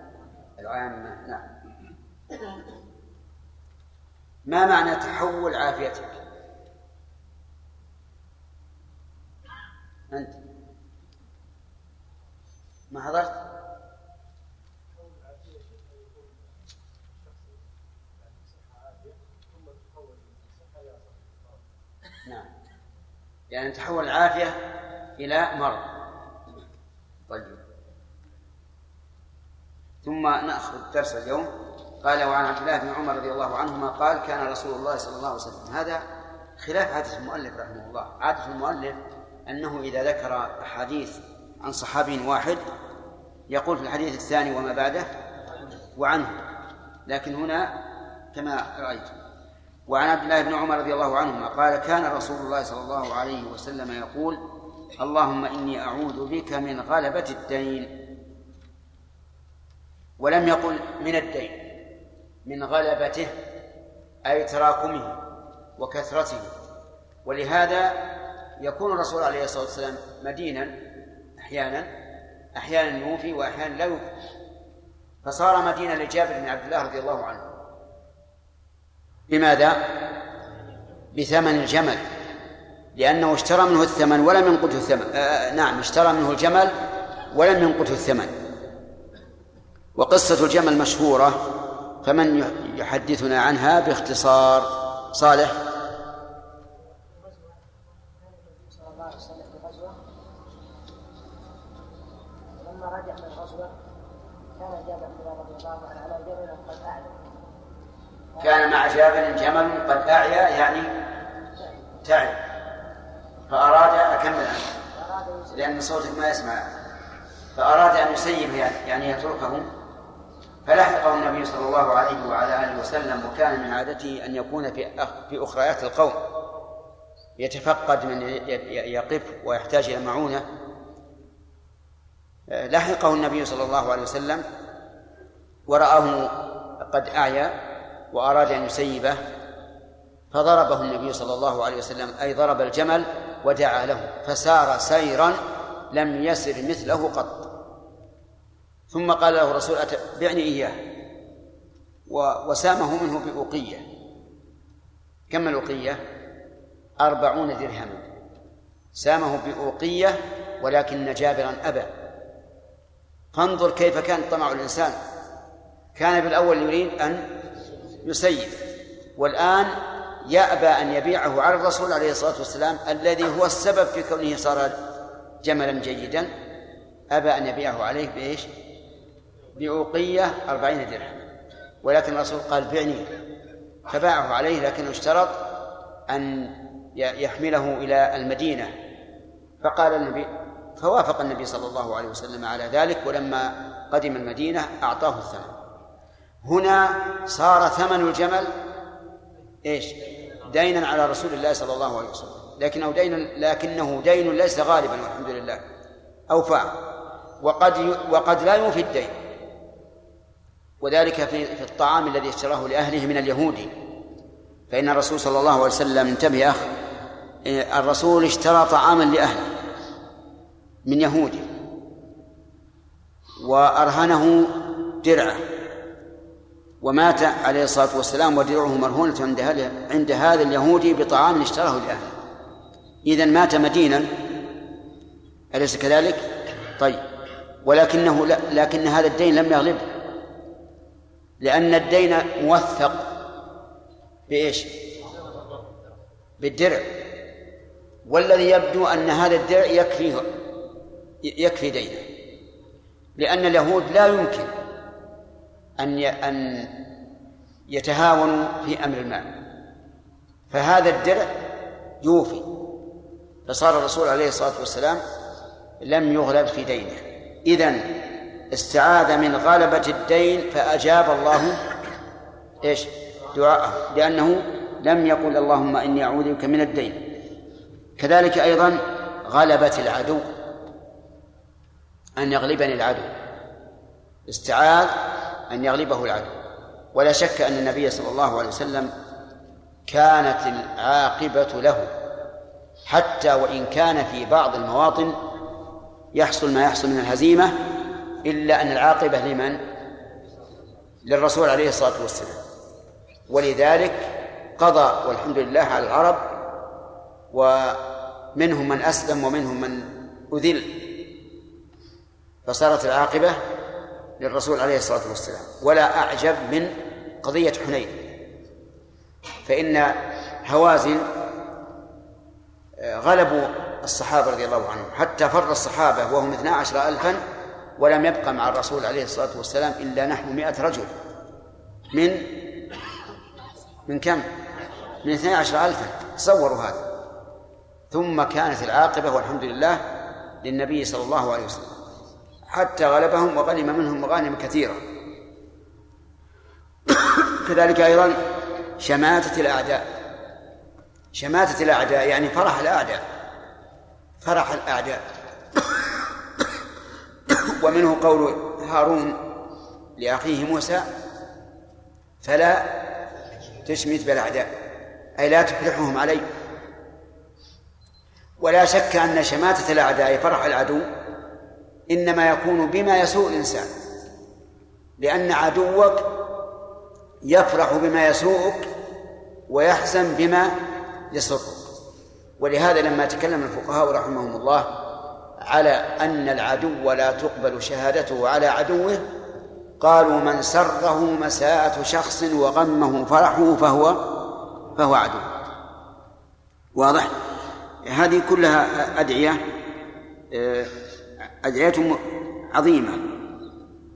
العامة نعم. ما معنى تحول عافيتك؟ أنت. ما حضرت؟ نعم. يعني تحول العافية إلى مرض. طيب. ثم نأخذ درس اليوم. قال وعن عبد الله بن عمر رضي الله عنهما قال كان رسول الله صلى الله عليه وسلم هذا خلاف عادة المؤلف رحمه الله. عادة المؤلف أنه إذا ذكر أحاديث عن صحابي واحد يقول في الحديث الثاني وما بعده وعنه. لكن هنا كما رأيت. وعن عبد الله بن عمر رضي الله عنهما قال كان رسول الله صلى الله عليه وسلم يقول اللهم إني أعوذ بك من غلبة الدين. ولم يقل من الدين من غلبته أي تراكمه وكثرته. ولهذا يكون الرسول عليه الصلاة والسلام مدينا أحيانا أحيانا يوفي وأحيانا لا يوفي. فصار مدينة لجابر بن عبد الله رضي الله عنه. بماذا؟ بثمن الجمل لأنه اشترى منه الثمن ولم ينقذه الثمن. آه نعم اشترى منه الجمل ولم ينقذه الثمن. وقصة الجمل مشهورة فمن يحدثنا عنها باختصار. صالح؟ كان مع جابر جمل قد أعيا يعني تعب فأراد أكمل عنه لأن صوتك ما يسمع. فأراد أن يسيب يعني يتركه. فلحقه النبي صلى الله عليه وعلى آله وسلم وكان من عادته أن يكون في في أخريات القوم. يتفقد من يقف ويحتاج إلى معونة. لحقه النبي صلى الله عليه وسلم. ورآه قد أعيا وأراد أن يسيبه. فضربه النبي صلى الله عليه وسلم أي ضرب الجمل ودعا له. فسار سيرا لم يسر مثله قط. ثم قال له الرسول بعني إياه. وسامه منه بأوقية. كم الأوقية؟ أربعون درهما. سامه بأوقية ولكن جابرا أبى. فانظر كيف كان طمع الإنسان. كان بالأول يريد أن يسيف. والآن يأبى أن يبيعه على الرسول عليه الصلاة والسلام الذي هو السبب في كونه صار جملا جيدا. أبى أن يبيعه عليه بإيش؟ بأوقية أربعين درهم. ولكن الرسول قال بعني. فباعه عليه لكنه اشترط أن يحمله إلى المدينة. فقال النبي فوافق النبي صلى الله عليه وسلم على ذلك ولما قدم المدينة أعطاه الثمن. هنا صار ثمن الجمل إيش؟ دينا على رسول الله صلى الله عليه وسلم. لكنه دين لكنه دين ليس غالبا والحمد لله. أوفى. وقد. وقد لا يوفي الدين. وذلك في في الطعام الذي اشتراه لأهله من اليهود. فإن الرسول صلى الله عليه وسلم انتبه أخ إيه، الرسول اشترى طعاما لأهله من يهودي وأرهنه درعه ومات عليه الصلاة والسلام ودرعه مرهونة عند عند هذا اليهودي بطعام اشتراه لأهله. إذا مات مدينا. أليس كذلك؟ طيب. ولكنه لا لكن هذا الدين لم يغلبه. لأن الدين موثق بإيش؟ بالدرع. والذي يبدو أن هذا الدرع يكفيه يكفي دينه. لأن اليهود لا يمكن أن أن يتهاونوا في أمر المال. فهذا الدرع يوفي. فصار الرسول عليه الصلاة والسلام لم يغلب في دينه. إذن استعاذ من غلبة الدين فأجاب الله إيش؟ دعاءه لأنه لم يقل اللهم إني أعوذ بك من الدين. كذلك أيضا غلبة العدو أن يغلبني العدو. استعاذ أن يغلبه العدو. ولا شك أن النبي صلى الله عليه وسلم كانت العاقبة له حتى وإن كان في بعض المواطن يحصل ما يحصل من الهزيمة إلا أن العاقبة لمن؟ للرسول عليه الصلاة والسلام. ولذلك قضى والحمد لله على العرب ومنهم من أسلم ومنهم من أذل. فصارت العاقبة للرسول عليه الصلاة والسلام. ولا أعجب من قضية حنين. فإن هوازن غلبوا الصحابة رضي الله عنهم. حتى فر الصحابة وهم اثنا عشر ألفا ولم يبقى مع الرسول عليه الصلاة والسلام إلا نحو مئة رجل. من من كم؟ من اثني عشر ألفا. تصوروا هذا. ثم كانت العاقبة والحمد لله للنبي صلى الله عليه وسلم. حتى غلبهم وغنم منهم مغانم كثيرة. كذلك أيضا شماتة الأعداء. شماتة الأعداء يعني فرح الأعداء. فرح الأعداء. ومنه قول هارون لأخيه موسى فلا تشمت بالأعداء أي لا تفرحهم علي. ولا شك أن شماتة الأعداء فرح العدو إنما يكون بما يسوء الإنسان لأن عدوك يفرح بما يسوءك ويحزن بما يسرك. ولهذا لما تكلم الفقهاء رحمهم الله على أن العدو لا تقبل شهادته على عدوه قالوا من سره مساءة شخص وغمه فرحه فهو فهو عدو. واضح؟ هذه كلها أدعية آه، أدعية عظيمة.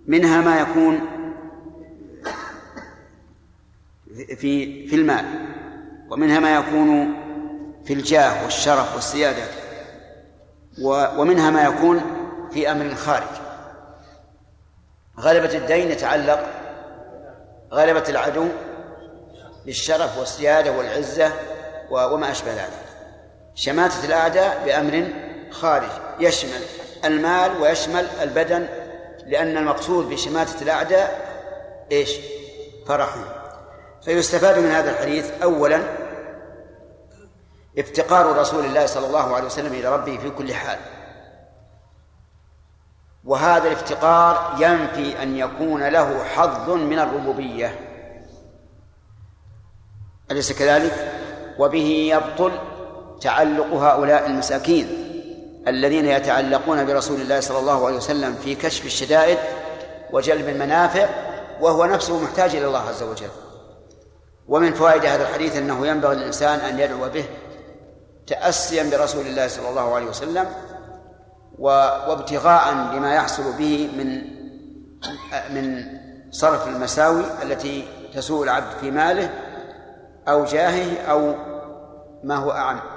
منها ما يكون في في المال ومنها ما يكون في الجاه والشرف والسيادة. ومنها ما يكون في أمر خارج غلبة الدين يتعلق غلبة العدو بالشرف والسيادة والعزة وما أشبه ذلك. شماتة الأعداء بأمر خارج. يشمل المال ويشمل البدن لأن المقصود بشماتة الأعداء إيش؟ فرحهم. فيستفاد من هذا الحديث أولا افتقار رسول الله صلى الله عليه وسلم إلى ربه في كل حال. وهذا الافتقار ينفي أن يكون له حظ من الربوبية. أليس كذلك؟ وبه يبطل تعلق هؤلاء المساكين الذين يتعلقون برسول الله صلى الله عليه وسلم في كشف الشدائد وجلب المنافع وهو نفسه محتاج إلى الله عز وجل. ومن فوائد هذا الحديث أنه ينبغي للإنسان أن يدعو به تأسيا برسول الله صلى الله عليه وسلم وابتغاء لما يحصل به من من صرف المساوي التي تسوء العبد في ماله أو جاهه أو ما هو أعم.